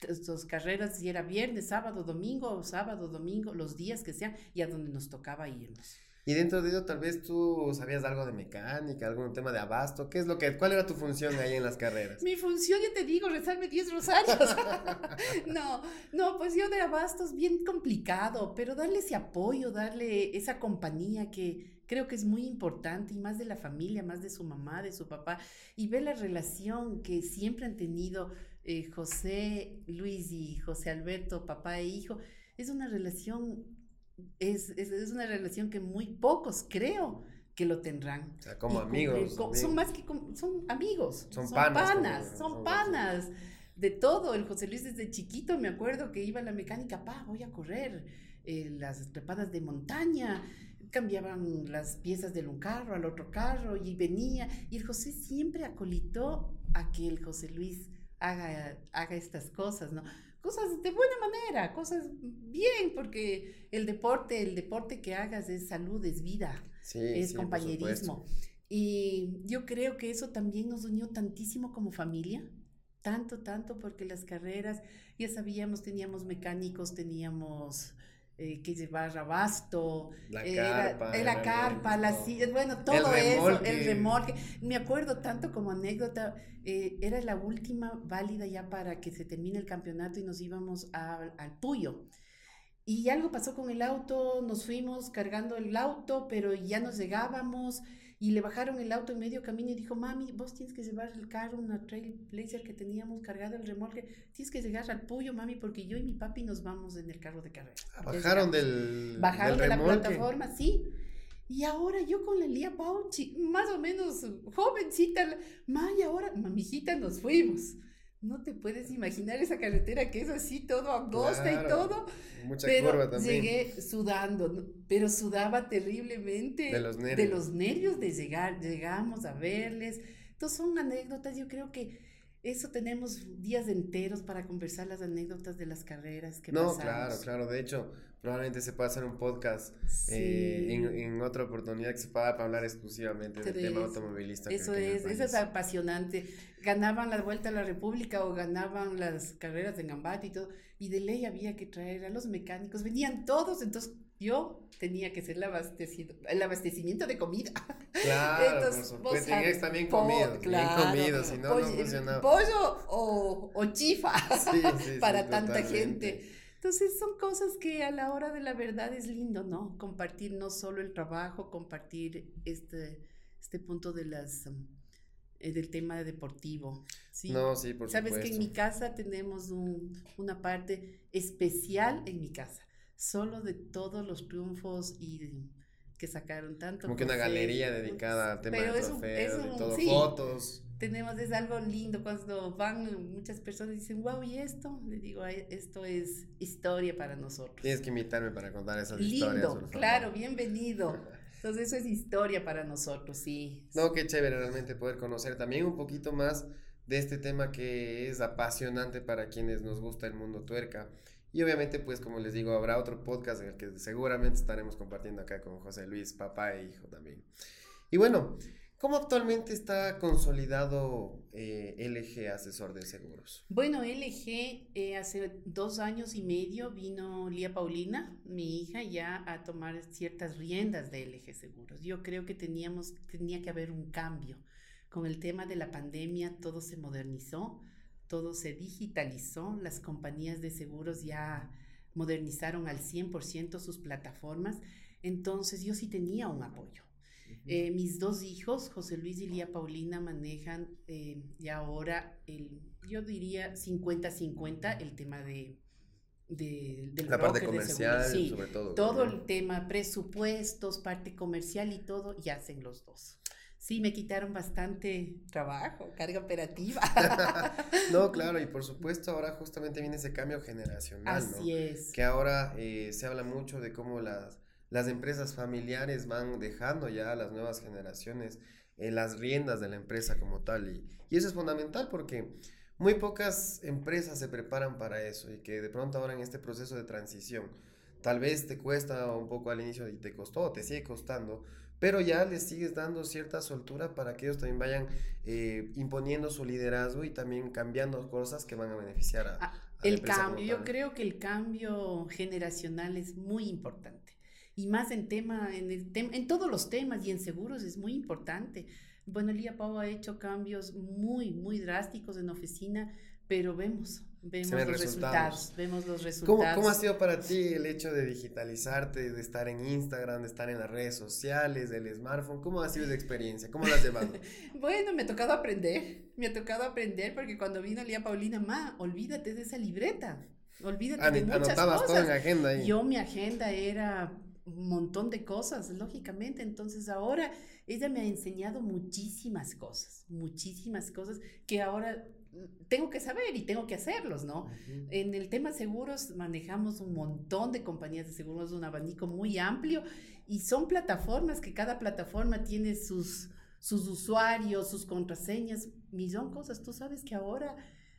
Estas carreras, si era viernes, sábado, domingo, sábado, domingo, los días que sean, y a donde nos tocaba irnos. Y dentro de ello, tal vez tú sabías algo de mecánica, algún tema de abasto. ¿Qué es lo que, cuál era tu función ahí en las carreras? Mi función, ya te digo, rezarme 10 rosarios. no, no, pues yo de abastos bien complicado, pero darle ese apoyo, darle esa compañía que creo que es muy importante y más de la familia, más de su mamá, de su papá, y ver la relación que siempre han tenido eh, José, Luis y José Alberto, papá e hijo. Es una relación es, es, una relación que muy pocos creo que lo tendrán. O sea, como amigos. son más que son amigos. Son, panas. son, panas. De todo. El José Luis desde chiquito me acuerdo que iba a la mecánica, pa, voy a correr. Eh, las trepadas de montaña. cambiaban las piezas de un carro al otro carro y venía. Y el José siempre acolitó a que el José Luis haga, haga estas cosas, ¿no? Cosas de buena manera, cosas bien, porque el deporte, el deporte que hagas es salud, es vida, es compañerismo. Y yo creo que eso también nos unió tantísimo como familia, tanto, tanto, porque las carreras, ya sabíamos, teníamos mecánicos, teníamos eh, que llevar abasto, la carpa, la, carpa, las sillas, bueno, todo eso, el remolque. Me acuerdo tanto como anécdota, eh, era la última válida ya para que se termine el campeonato y nos íbamos al Puyo. Y algo pasó con el auto, nos fuimos cargando el auto, pero ya nos llegábamos y le bajaron el auto en medio camino y dijo, mami, vos tienes que llevar el carro, una Trailblazer que teníamos cargado el remolque, tienes que llegar al Puyo, mami, porque yo y mi papi nos vamos en el carro de carrera. Ah, bajaron del Bajaron de la plataforma, sí. Y ahora yo con la Lía Pauchi, más o menos jovencita, ma, y ahora, mamijita, nos fuimos. No te puedes imaginar esa carretera que es así, todo angosta y todo. Mucha pero curva también. Llegué sudando, pero sudaba terriblemente. De los nervios. De los nervios de llegar. Llegamos a verles. Entonces son anécdotas, yo creo que eso tenemos días enteros para conversar las anécdotas de las carreras que no, claro, claro. De hecho, probablemente se pueda hacer un podcast eh, en, otra oportunidad que se pueda hablar exclusivamente del tema automovilista. Eso es, eso es apasionante. Ganaban la Vuelta a la República o ganaban las carreras de Gambat y todo, y de ley había que traer a los mecánicos, venían todos, entonces yo tenía que ser el, el abastecimiento de comida. Claro, Entonces, vos tenías también comido, claro, bien comido, si no, no funcionaba. Pollo o, o chifa para tanta gente. Entonces son cosas que a la hora de la verdad es lindo, ¿no? Compartir no solo el trabajo, compartir este, este punto de las, eh, del tema deportivo. ¿sí? No, sí, por Sabes que en mi casa tenemos un, una parte especial en mi casa, solo de todos los triunfos y que sacaron tanto. Como que una galería dedicada al tema de trofeos, de todo, fotos tenemos, es algo lindo cuando van muchas personas y dicen, wow, ¿y esto? Le digo, esto es historia para nosotros. Tienes que invitarme para contar esas lindo, historias. Lindo, claro, bienvenido. Entonces eso es historia para nosotros, sí. No, qué chévere realmente poder conocer también un poquito más de este tema que es apasionante para quienes nos gusta el mundo tuerca. Y obviamente, pues como les digo, habrá otro podcast en el que seguramente estaremos compartiendo acá con José Luis, papá e hijo también. Y bueno, ¿Cómo actualmente está consolidado eh, LG Asesor de Seguros? Bueno, LG eh, hace dos años y medio vino Lía Paulina, mi hija, ya a tomar ciertas riendas de LG Seguros. Yo creo que teníamos, tenía que haber un cambio. Con el tema de la pandemia todo se modernizó, todo se digitalizó, las compañías de seguros ya modernizaron al 100% sus plataformas, entonces yo sí tenía un apoyo eh, mis dos hijos, José Luis y Lía Paulina, manejan eh, ya ahora el, yo diría 50-50 el tema de, de del la parte comercial, sobre todo. Todo el tema, presupuestos, parte comercial y todo, y hacen los dos. Sí, me quitaron bastante trabajo, carga operativa. no, claro, y por supuesto ahora justamente viene ese cambio generacional, Así es. Que ahora eh, se habla mucho de cómo las las empresas familiares van dejando ya a las nuevas generaciones en las riendas de la empresa como tal. Y, y, eso es fundamental porque muy pocas empresas se preparan para eso y que de pronto ahora en este proceso de transición tal vez te cuesta un poco al inicio y te costó, te sigue costando, pero ya les sigues dando cierta soltura para que ellos también vayan eh, imponiendo su liderazgo y también cambiando cosas que van a beneficiar a... Ah, el cambio, yo creo que el cambio generacional es muy importante y más en tema, en, el en todos los temas y en seguros es muy importante. Bueno, Lía Pau ha hecho cambios muy, muy drásticos en oficina, pero vemos, vemos los resultados. vemos los resultados. ¿Cómo, ¿Cómo, ha sido para ti el hecho de digitalizarte, de estar en Instagram, de estar en las redes sociales, del smartphone? ¿Cómo ha sido esa experiencia? ¿Cómo la has llevado? bueno, me ha tocado aprender, me ha tocado aprender porque cuando vino Lía Paulina, ma, olvídate de esa libreta, olvídate de muchas cosas. todo en agenda ahí. Yo mi agenda era un montón de cosas, lógicamente. Entonces ahora ella me ha enseñado muchísimas cosas, muchísimas cosas que ahora tengo que saber y tengo que hacerlos, ¿no? En el tema seguros manejamos un montón de compañías de seguros, un abanico muy amplio y son plataformas que cada plataforma tiene sus, sus usuarios, sus contraseñas, millón cosas. Tú sabes que ahora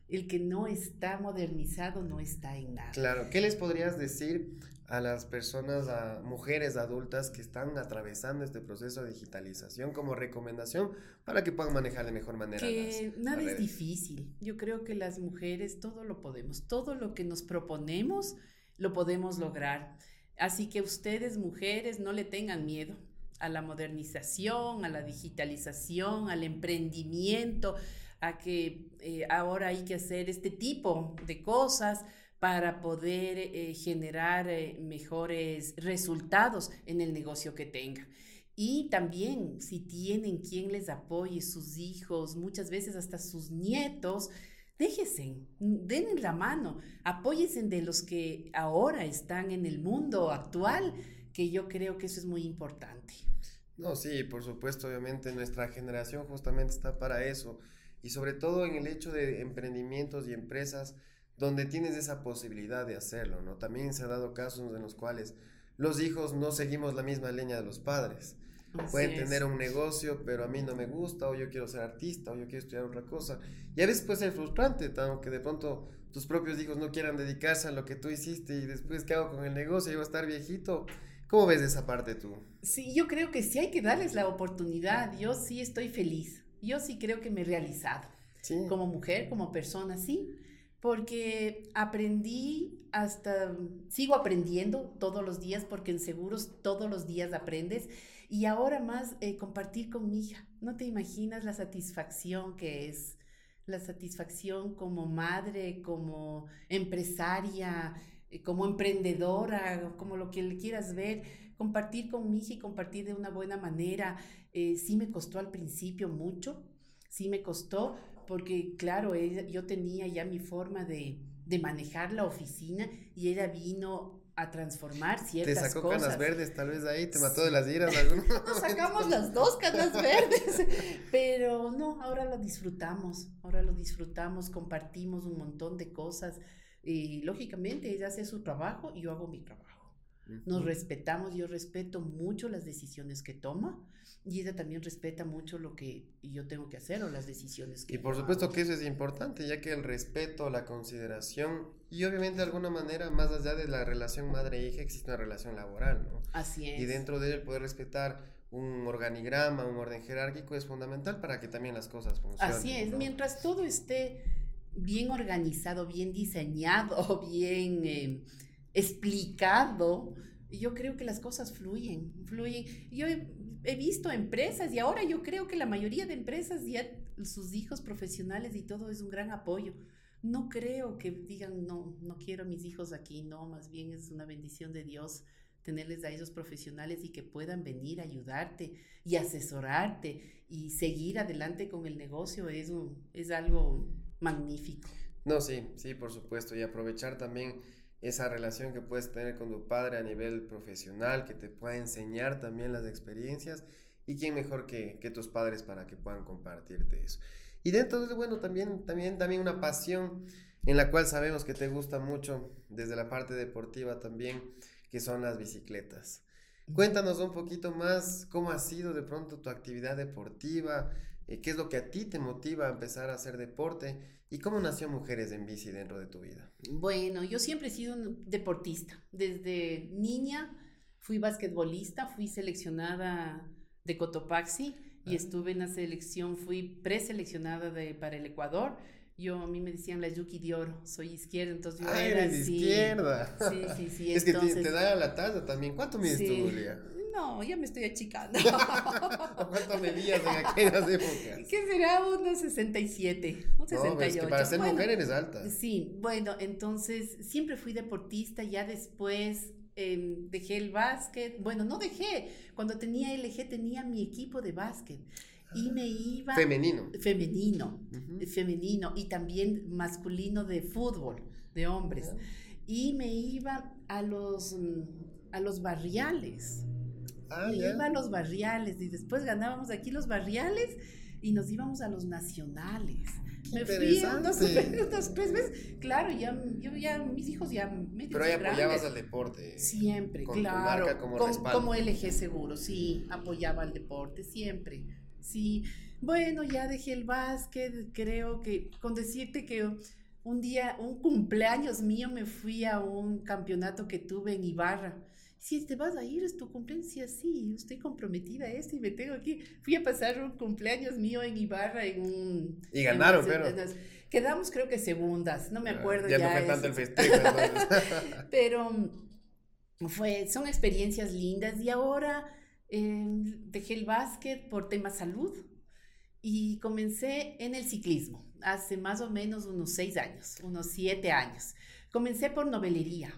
el que no está modernizado no está en nada. Claro, ¿qué les podrías decir a las personas, a mujeres adultas que están atravesando este proceso de digitalización como recomendación para que puedan manejar de mejor manera? Que nada es difícil. Yo creo que las mujeres todo lo podemos, todo lo que nos proponemos lo podemos lograr. Así que ustedes, mujeres, no le tengan miedo a la modernización, a la digitalización, al emprendimiento, a que eh, ahora hay que hacer este tipo de cosas para poder eh, generar eh, mejores resultados en el negocio que tenga. Y también si tienen quien les apoye, sus hijos, muchas veces hasta sus nietos, déjense, den la mano, apóyense de los que ahora están en el mundo actual, que yo creo que eso es muy importante. No, sí, por supuesto, obviamente nuestra generación justamente está para eso y sobre todo en el hecho de emprendimientos y empresas donde tienes esa posibilidad de hacerlo, ¿no? También se ha dado casos en los cuales los hijos no seguimos la misma leña de los padres. Pueden tener un negocio, pero a mí no me gusta, o yo quiero ser artista, o yo quiero estudiar otra cosa. Y a veces puede ser frustrante, que de pronto tus propios hijos no quieran dedicarse a lo que tú hiciste y después, ¿qué hago con el negocio? Yo voy a estar viejito. ¿Cómo ves esa parte tú? Sí, yo creo que sí hay que darles la oportunidad. Yo sí estoy feliz yo sí creo que me he realizado. Como mujer, como persona, sí. Porque aprendí hasta, sigo aprendiendo todos los días, porque en seguros todos los días aprendes. Y ahora más eh, compartir con mi hija. No te imaginas la satisfacción que es, la satisfacción como madre, como empresaria, eh, como emprendedora, como lo que le quieras ver, compartir con mi hija y compartir de una buena manera. Eh, sí me costó al principio mucho, sí me costó, porque claro, yo tenía ya mi forma de, de, manejar la oficina y ella vino a transformar ciertas cosas. Te sacó canas verdes, tal vez ahí, te mató de las iras. Nos sacamos las dos canas verdes, pero no, ahora lo disfrutamos, ahora lo disfrutamos, compartimos un montón de cosas y lógicamente ella hace su trabajo y yo hago mi trabajo. Nos respetamos, yo respeto mucho las decisiones que toma y ella también respeta mucho lo que yo tengo que hacer o las decisiones que Y por supuesto que eso es importante, ya que el respeto, la consideración y obviamente de alguna manera, más allá de la relación madre-hija, existe una relación laboral, ¿no? Así es. Y dentro de él poder respetar un organigrama, un orden jerárquico es fundamental para que también las cosas funcionen. Así es, mientras todo esté bien organizado, bien diseñado, bien... Eh, explicado, yo creo que las cosas fluyen, fluyen. Yo he, visto empresas y ahora yo creo que la mayoría de empresas ya sus hijos profesionales y todo es un gran apoyo. No creo que digan, no, no quiero a mis hijos aquí, no, más bien es una bendición de Dios tenerles a esos profesionales y que puedan venir a ayudarte y asesorarte y seguir adelante con el negocio es, es algo magnífico. No, sí, sí, por supuesto, y aprovechar también esa relación que puedes tener con tu padre a nivel profesional, que te pueda enseñar también las experiencias y quién mejor que, tus padres para que puedan compartirte eso. Y dentro de, bueno, también, también, también una pasión en la cual sabemos que te gusta mucho desde la parte deportiva también, que son las bicicletas. Cuéntanos un poquito más cómo ha sido de pronto tu actividad deportiva, eh, qué es lo que a ti te motiva a empezar a hacer deporte ¿Y cómo nació Mujeres en Bici dentro de tu vida? Bueno, yo siempre he sido un deportista. Desde niña fui basquetbolista, fui seleccionada de Cotopaxi y estuve en la selección, fui preseleccionada de, para el Ecuador. Yo, a mí me decían la Yuki de Oro, soy izquierda, entonces yo ah, era eres izquierda. Sí, sí, sí. es que te, da la talla también. ¿Cuánto mides tú, Julia? No, ya me estoy achicando. ¿Cuánto medías en aquellas épocas? ¿Qué será? Unos 67, un 68. No, es que para ser mujer eres alta. Sí, bueno, entonces siempre fui deportista, ya después em, dejé el básquet. Bueno, no dejé. Cuando tenía LG tenía mi equipo de básquet. Y me iba... Femenino. Femenino, femenino. Y también masculino de fútbol, de hombres. Y me iba a los, a los barriales Ah, iba a los barriales y después ganábamos aquí los barriales y nos íbamos a los nacionales. me fui tres veces. Claro, ya, yo ya, mis hijos ya medio Pero ahí apoyabas al deporte. Siempre, claro. como, como LG Seguro, sí, apoyaba al deporte, siempre. Sí, bueno, ya dejé el básquet, creo que con decirte que un día, un cumpleaños mío, me fui a un campeonato que tuve en Ibarra. Si te vas a ir, es tu cumpleaños, sí, estoy comprometida a esto y me tengo aquí. Fui a pasar un cumpleaños mío en Ibarra en un... Y ganaron, pero... Quedamos creo que segundas, no me acuerdo ya. Ya no fue tanto el festejo. pero fue, son experiencias lindas y ahora em, dejé el básquet por tema salud y comencé en el ciclismo hace más o menos unos seis años, unos siete años. Comencé por novelería,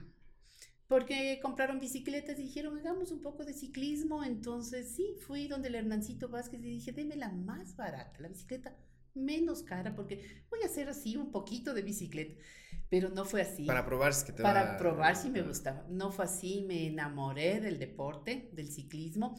porque compraron bicicletas y dijeron, hagamos un poco de ciclismo. Entonces, sí, fui donde el Hernancito Vázquez y dije, deme la más barata, la bicicleta menos cara, porque voy a hacer así un poquito de bicicleta. Pero no fue así. Para probar si que te Para probar si me gustaba. No fue así, me enamoré del deporte, del ciclismo.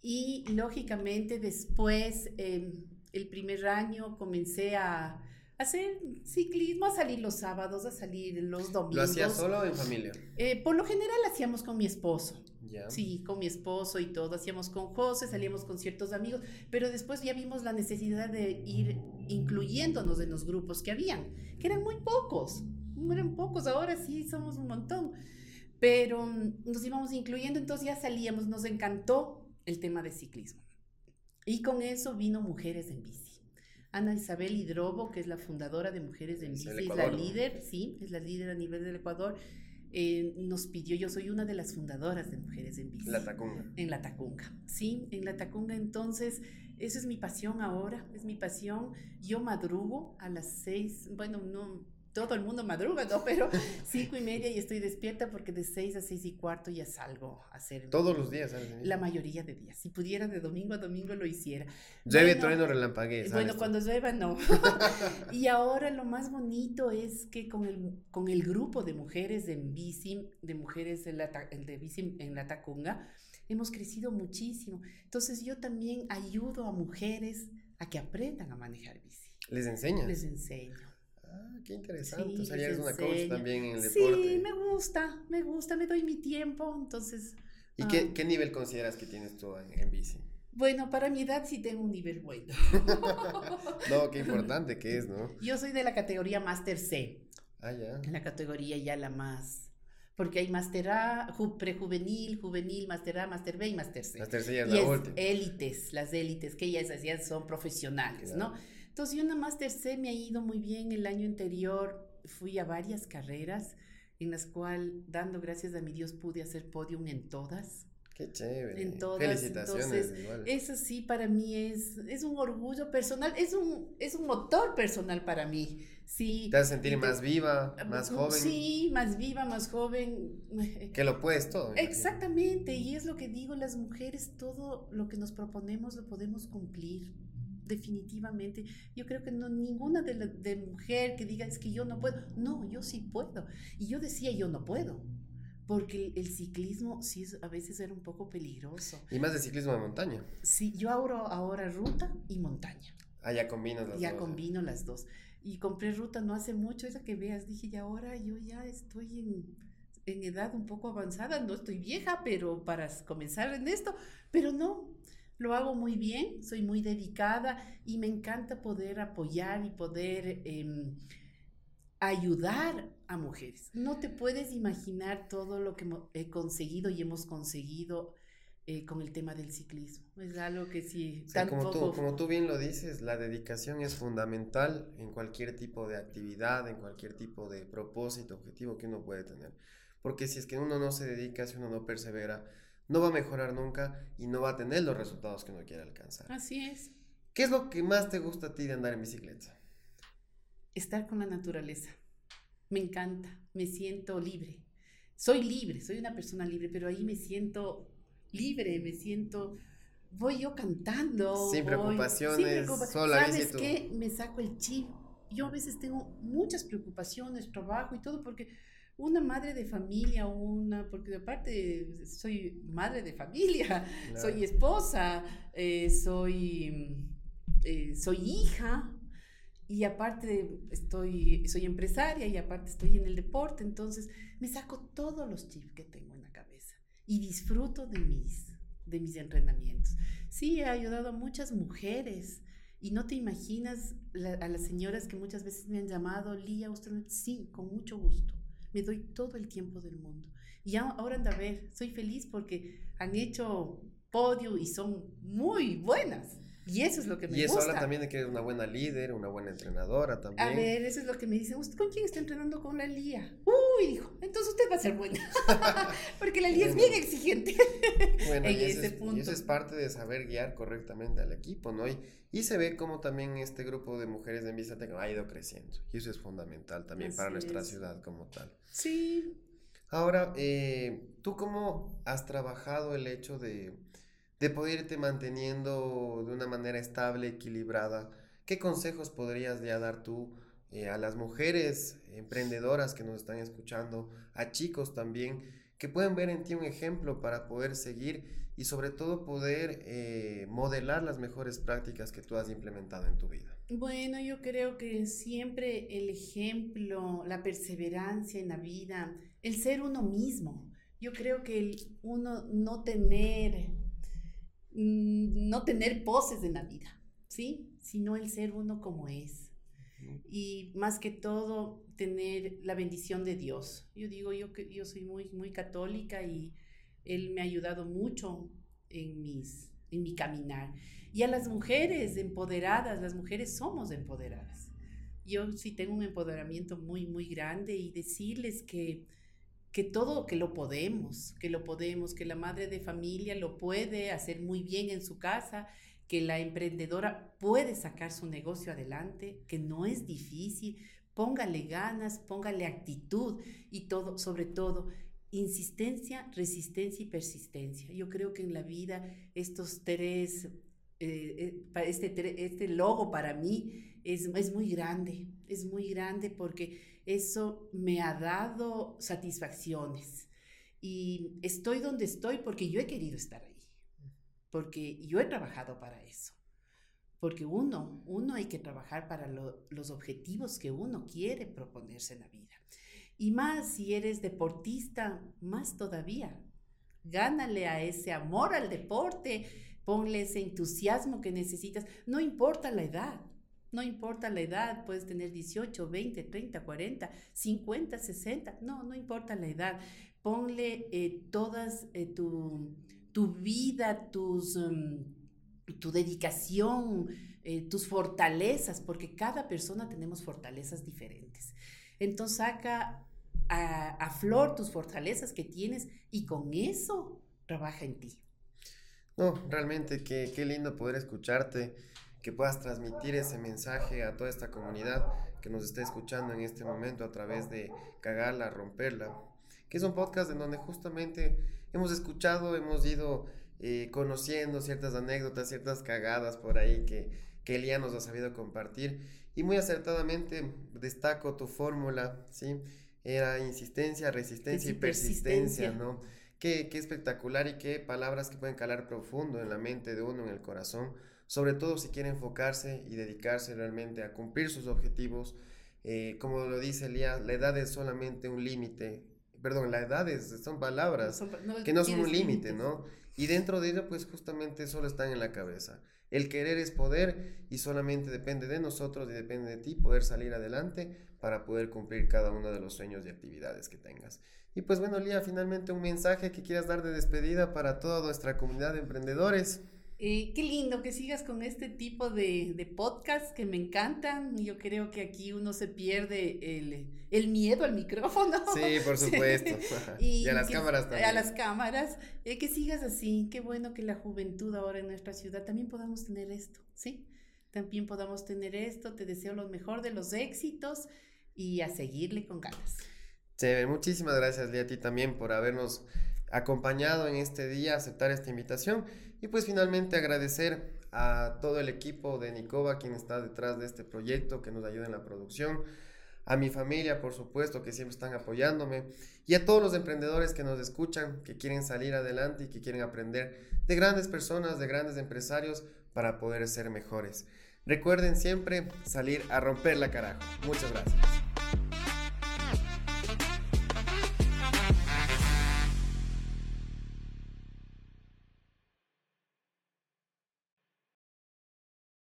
Y lógicamente después... Em, el primer año comencé a hacer ciclismo, a salir los sábados, a salir los domingos. ¿Lo hacías solo o en familia? Eh, por lo general hacíamos con mi esposo. Sí, con mi esposo y todo. Hacíamos con José, salíamos con ciertos amigos, pero después ya vimos la necesidad de ir incluyéndonos en los grupos que habían, que eran muy pocos, eran pocos, ahora sí somos un montón, pero nos íbamos incluyendo, entonces ya salíamos, nos encantó el tema de ciclismo. Y con eso vino Mujeres en Bici. Ana Isabel Hidrobo, que es la fundadora de Mujeres en Bici, es la líder, sí, es la líder a nivel del Ecuador, eh, nos pidió, yo soy una de las fundadoras de Mujeres en Bici. La Tacunga. En La Tacunga, sí, en La Tacunga. Entonces, esa es mi pasión ahora, es mi pasión. Yo madrugo a las seis, bueno, no, todo el mundo madruga, ¿no? Pero cinco y media y estoy despierta porque de seis a seis y cuarto ya salgo a hacer. Todos los días, ¿sabes? La mayoría de días. Si pudiera de domingo a domingo lo hiciera. Llueve, bueno, trueno, relampaguee. Bueno, cuando llueva no. y ahora lo más bonito es que con el, con el grupo de mujeres en bici, de mujeres en la, de bici en la Tacunga, hemos crecido muchísimo. Entonces yo también ayudo a mujeres a que aprendan a manejar bici. ¿Les enseñas? Les enseño. Ah, qué interesante. o sea, eres una coach también en el deporte. Sí, me gusta, me gusta, me doy mi tiempo, entonces... ¿Y qué, ah. qué, nivel consideras que tienes tú en, bici? Bueno, para mi edad sí tengo un nivel bueno. no, qué importante que es, ¿no? Yo soy de la categoría Master C. Ah, ya. La categoría ya la más... Porque hay Master A, prejuvenil, juvenil, Master A, Master B y Master C. Master C ya es la última. élites, las élites, que ya esas son profesionales, ¿no? Entonces, yo una Master C me ha ido muy bien. El año anterior fui a varias carreras en las cuales, dando gracias a mi Dios, pude hacer podium en todas. Qué chévere. En todas. Felicitaciones. Entonces, eso sí para mí es, es un orgullo personal, es un, es un motor personal para mí. Sí. Te vas a sentir más viva, más joven. Sí, más viva, más joven. Que lo puedes todo. Exactamente, y es lo que digo, las mujeres, todo lo que nos proponemos lo podemos cumplir definitivamente. Yo creo que no ninguna de, de mujer que diga es que yo no puedo. No, yo sí puedo. Y yo decía yo no puedo. Porque el, ciclismo sí a veces era un poco peligroso. Y más de ciclismo de montaña. Sí, yo ahora, ahora ruta y montaña. Ah, ya combinas las dos. Ya combino las dos. Y compré ruta no hace mucho, esa que veas, dije, y ahora yo ya estoy en, en edad un poco avanzada, no estoy vieja, pero para comenzar en esto, pero no, lo hago muy bien, soy muy dedicada y me encanta poder apoyar y poder em, ayudar a mujeres. No te puedes imaginar todo lo que he conseguido y hemos conseguido eh, con el tema del ciclismo. Es algo que sí... como, tú, como tú bien lo dices, la dedicación es fundamental en cualquier tipo de actividad, en cualquier tipo de propósito, objetivo que uno puede tener. Porque si es que uno no se dedica, si uno no persevera, no va a mejorar nunca y no va a tener los resultados que uno quiere alcanzar. Así es. ¿Qué es lo que más te gusta a ti de andar en bicicleta? Estar con la naturaleza. Me encanta, me siento libre. Soy libre, soy una persona libre, pero ahí me siento libre, me siento voy yo cantando. Sin preocupaciones, sin ¿Sabes qué? Me saco el chip. Yo a veces tengo muchas preocupaciones, trabajo y todo, porque una madre de familia, una, porque aparte soy madre de familia, soy esposa, eh, soy, eh, soy hija, y aparte estoy, soy empresaria y aparte estoy en el deporte, entonces me saco todos los chips que tengo en la cabeza y disfruto de mis, de mis entrenamientos. Sí, he ayudado a muchas mujeres y no te imaginas a las señoras que muchas veces me han llamado, Lía, usted, sí, con mucho gusto. Me doy todo el tiempo del mundo. Y ahora anda a ver, soy feliz porque han hecho podio y son muy buenas. Y eso es lo que me gusta. Y eso habla también de que eres una buena líder, una buena entrenadora también. A ver, eso es lo que me dicen. ¿Usted con quién está entrenando? Con la Lía. Uy, dijo, entonces usted va a ser buena. Porque la Lía es bien exigente. Bueno, en y ese es, punto. Y eso es parte de saber guiar correctamente al equipo, ¿no? Y, y se ve como también este grupo de mujeres de Vista ha ido creciendo. Y eso es fundamental también para nuestra ciudad como tal. Sí. Ahora, eh, ¿tú cómo has trabajado el hecho de de poder irte manteniendo de una manera estable, equilibrada. ¿Qué consejos podrías ya dar tú eh, a las mujeres emprendedoras que nos están escuchando, a chicos también, que pueden ver en ti un ejemplo para poder seguir y sobre todo poder eh, modelar las mejores prácticas que tú has implementado en tu vida? Bueno, yo creo que siempre el ejemplo, la perseverancia en la vida, el ser uno mismo. Yo creo que el uno no tener no tener poses en la vida, ¿sí? Sino el ser uno como es. Y más que todo, tener la bendición de Dios. Yo digo, yo, yo soy muy, muy católica y Él me ha ayudado mucho en, mis, en mi caminar. Y a las mujeres empoderadas, las mujeres somos empoderadas. Yo sí tengo un empoderamiento muy, muy grande y decirles que que todo, que lo podemos, que lo podemos, que la madre de familia lo puede hacer muy bien en su casa, que la emprendedora puede sacar su negocio adelante, que no es difícil, póngale ganas, póngale actitud y todo, sobre todo, insistencia, resistencia y persistencia. Yo creo que en la vida estos tres, eh, eh, este, este logo para mí es, es muy grande, es muy grande porque eso me ha dado satisfacciones. Y estoy donde estoy porque yo he querido estar ahí, porque yo he trabajado para eso. Porque uno, uno hay que trabajar para los objetivos que uno quiere proponerse en la vida. Y más si eres deportista, más todavía. Gánale a ese amor al deporte, ponle ese entusiasmo que necesitas, no importa la edad. No importa la edad, puedes tener 18, 20, 30, 40, 50, 60, no, no importa la edad. Ponle eh, todas eh, tu, tu, vida, mm, tu dedicación, eh, tus fortalezas, porque cada persona tenemos fortalezas diferentes. Entonces saca a, a flor tus fortalezas que tienes y con eso trabaja en ti. No, realmente qué, qué lindo poder escucharte que puedas transmitir ese mensaje a toda esta comunidad que nos está escuchando en este momento a través de Cagarla, Romperla, que es un podcast en donde justamente hemos escuchado, hemos ido eh, conociendo ciertas anécdotas, ciertas cagadas por ahí que, que Elia nos ha sabido compartir y muy acertadamente destaco tu fórmula, ¿sí? Era insistencia, resistencia y persistencia, ¿no? Qué, qué espectacular y qué palabras que pueden calar profundo en la mente de uno, en el corazón sobre todo si quiere enfocarse y dedicarse realmente a cumplir sus objetivos. Eh, como lo dice Elías, la edad es solamente un límite, perdón, la edad es, son palabras que no son un límite, ¿no? Y dentro de ello, pues justamente solo están en la cabeza. El querer es poder y solamente depende de nosotros y depende de ti poder salir adelante para poder cumplir cada uno de los sueños y actividades que tengas. Y pues bueno, Lía, finalmente un mensaje que quieras dar de despedida para toda nuestra comunidad de emprendedores. Eh, qué lindo que sigas con este tipo de, de podcasts que me encantan. Yo creo que aquí uno se pierde el, el miedo al micrófono. Sí, por supuesto. y, a las cámaras también. A las cámaras. Eh, que sigas así. Qué bueno que la juventud ahora en nuestra ciudad también podamos tener esto, ¿sí? También podamos tener esto. Te deseo lo mejor de los éxitos y a seguirle con ganas. Sí, muchísimas gracias, Lía, a ti también por habernos acompañado en este día, aceptar esta invitación y pues finalmente agradecer a todo el equipo de Nicoba, quien está detrás de este proyecto, que nos ayuda en la producción, a mi familia, por supuesto, que siempre están apoyándome, y a todos los emprendedores que nos escuchan, que quieren salir adelante y que quieren aprender de grandes personas, de grandes empresarios, para poder ser mejores. Recuerden siempre salir a romper la carajo. Muchas gracias.